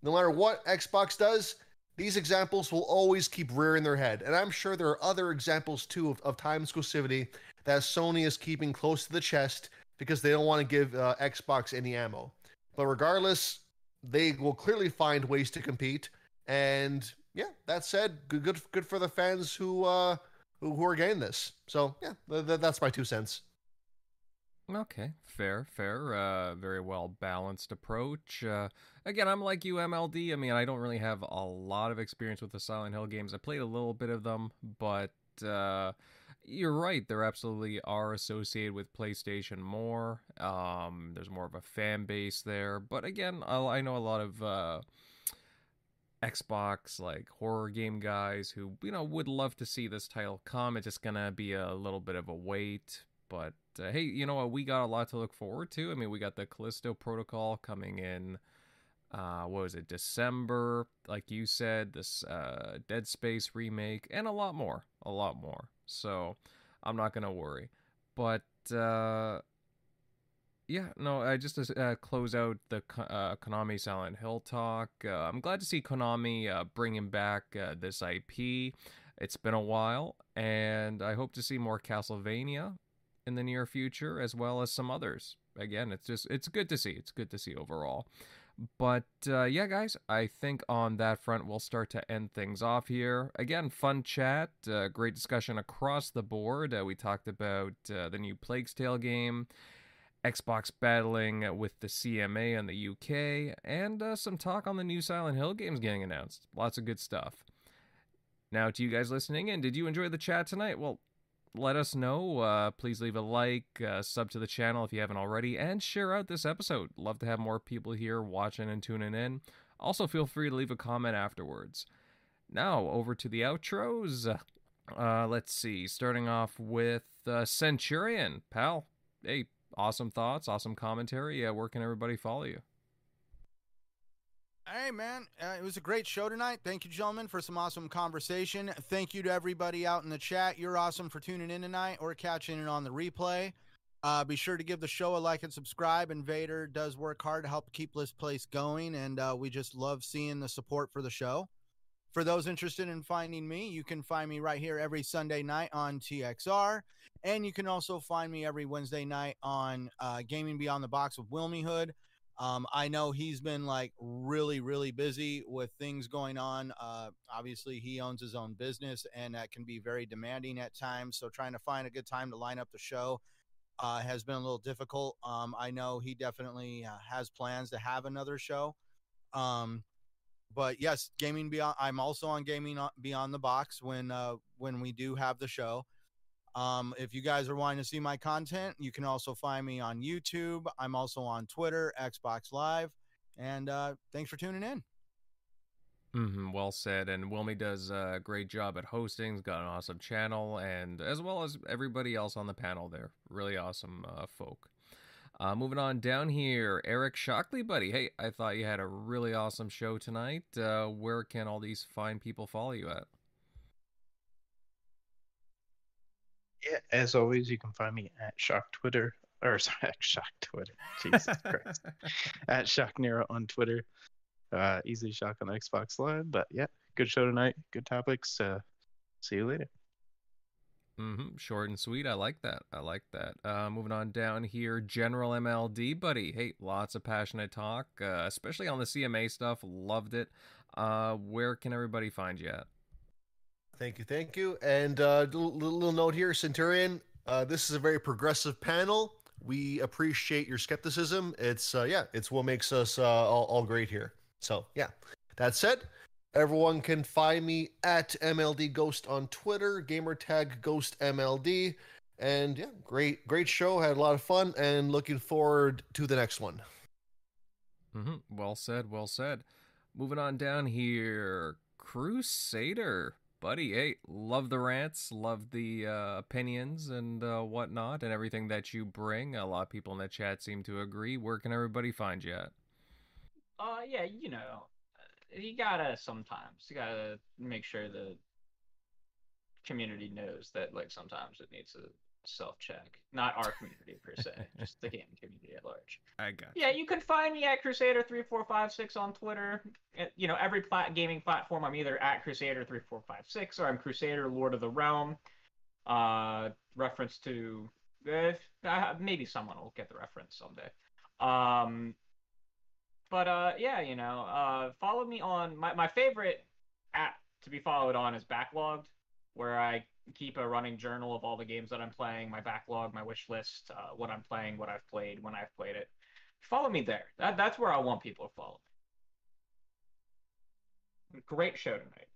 [SPEAKER 4] no matter what Xbox does, these examples will always keep rearing their head. And I'm sure there are other examples too of, of time exclusivity that Sony is keeping close to the chest because they don't want to give uh, Xbox any ammo. But regardless, they will clearly find ways to compete. And yeah, that said, good good, good for the fans who uh, who, who are getting this. So yeah, th- th- that's my two cents.
[SPEAKER 1] Okay, fair, fair. Uh, very well balanced approach. Uh, again, I'm like you, MLD. I mean, I don't really have a lot of experience with the Silent Hill games. I played a little bit of them, but uh, you're right. There absolutely are associated with PlayStation more. Um, there's more of a fan base there. But again, I, I know a lot of uh, Xbox like horror game guys who you know would love to see this title come. It's just gonna be a little bit of a wait. But uh, hey, you know what? We got a lot to look forward to. I mean, we got the Callisto Protocol coming in. Uh, what was it? December, like you said, this uh, Dead Space remake, and a lot more, a lot more. So I'm not gonna worry. But uh, yeah, no, I just uh, close out the uh, Konami Silent Hill talk. Uh, I'm glad to see Konami bringing back this IP. It's been a while, and I hope to see more Castlevania in the near future, as well as some others. Again, it's just it's good to see. It's good to see overall. But uh, yeah, guys, I think on that front we'll start to end things off here. Again, fun chat, uh, great discussion across the board. Uh, we talked about uh, the new Plague's Tale game, Xbox battling with the CMA in the UK, and uh, some talk on the new Silent Hill games getting announced. Lots of good stuff. Now, to you guys listening in, did you enjoy the chat tonight? Well, let us know. Uh, please leave a like, uh, sub to the channel if you haven't already, and share out this episode. Love to have more people here watching and tuning in. Also, feel free to leave a comment afterwards. Now, over to the outros. Uh, let's see. Starting off with uh, Centurion. Pal, hey, awesome thoughts, awesome commentary. Yeah, where can everybody follow you?
[SPEAKER 5] Hey, man, uh, it was a great show tonight. Thank you, gentlemen, for some awesome conversation. Thank you to everybody out in the chat. You're awesome for tuning in tonight or catching it on the replay. Uh, be sure to give the show a like and subscribe. Invader does work hard to help keep this place going, and uh, we just love seeing the support for the show. For those interested in finding me, you can find me right here every Sunday night on TXR. And you can also find me every Wednesday night on uh, Gaming Beyond the Box with Wilmy Hood. Um, I know he's been like really, really busy with things going on. Uh, obviously, he owns his own business, and that can be very demanding at times. So, trying to find a good time to line up the show uh, has been a little difficult. Um, I know he definitely uh, has plans to have another show. Um, but yes, gaming beyond. I'm also on gaming beyond the box when uh, when we do have the show. Um, if you guys are wanting to see my content, you can also find me on YouTube. I'm also on Twitter, Xbox Live, and uh, thanks for tuning in.
[SPEAKER 1] Mm-hmm, well said. And Wilmy does a great job at hosting. He's got an awesome channel, and as well as everybody else on the panel there. Really awesome uh, folk. Uh, moving on down here, Eric Shockley, buddy. Hey, I thought you had a really awesome show tonight. Uh, where can all these fine people follow you at?
[SPEAKER 6] Yeah, as always, you can find me at Shock Twitter or sorry, at Shock Twitter. Jesus Christ, at Shock Nero on Twitter. Uh, easily Shock on Xbox Live. But yeah, good show tonight. Good topics. Uh, see you later.
[SPEAKER 1] Mm-hmm. Short and sweet. I like that. I like that. Uh, moving on down here, General MLD, buddy. Hey, lots of passionate talk, uh, especially on the CMA stuff. Loved it. Uh, where can everybody find you at?
[SPEAKER 4] Thank you, thank you. And uh, little, little note here, Centurion. Uh, this is a very progressive panel. We appreciate your skepticism. It's uh, yeah, it's what makes us uh, all, all great here. So yeah. That said, everyone can find me at MLD Ghost on Twitter, gamertag Ghost MLD, and yeah, great great show. Had a lot of fun, and looking forward to the next one.
[SPEAKER 1] Mm-hmm. Well said. Well said. Moving on down here, Crusader buddy. Hey, love the rants, love the uh, opinions and uh, whatnot, and everything that you bring. A lot of people in the chat seem to agree. Where can everybody find you at?
[SPEAKER 7] Uh, yeah, you know, you gotta sometimes you gotta make sure the community knows that like sometimes it needs to self check. Not our community per se, just the gaming community at large.
[SPEAKER 1] I got.
[SPEAKER 7] You. Yeah, you can find me at Crusader three four five six on Twitter. You know, every plat- gaming platform, I'm either at Crusader three four five six or I'm Crusader Lord of the Realm.
[SPEAKER 2] Uh, reference to uh, uh, maybe someone will get the reference someday. Um, but uh, yeah, you know, uh, follow me on my my favorite app to be followed on is Backloggd, where I keep a running journal of all the games that I'm playing, my backlog, my wish list, uh, what I'm playing, what I've played, when I've played it. Follow me there. That, that's where I want people to follow. Great show tonight.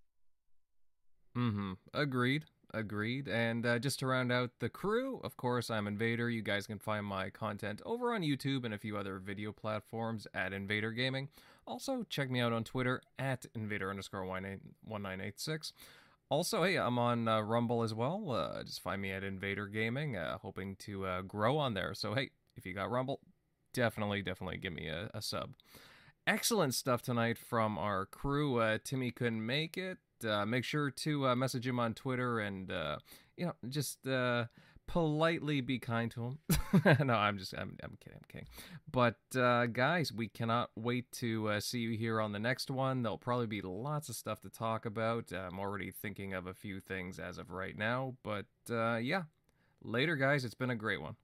[SPEAKER 1] Mm-hmm. Agreed. Agreed. And uh, just to round out the crew, of course, I'm Invader. You guys can find my content over on YouTube and a few other video platforms at Invader Gaming. Also, check me out on Twitter at Invader underscore 1986. Also, hey, I'm on uh, Rumble as well. Uh, just find me at Invader Gaming, uh, hoping to uh, grow on there. So, hey, if you got Rumble, definitely, definitely give me a, a sub. Excellent stuff tonight from our crew. Uh, Timmy couldn't make it. Uh, make sure to message him on Twitter and you know just politely be kind to him. no, I'm just I'm, I'm kidding, I'm kidding. But uh, guys, we cannot wait to uh, see you here on the next one. There'll probably be lots of stuff to talk about. I'm already thinking of a few things as of right now. But uh, yeah, later, guys. It's been a great one.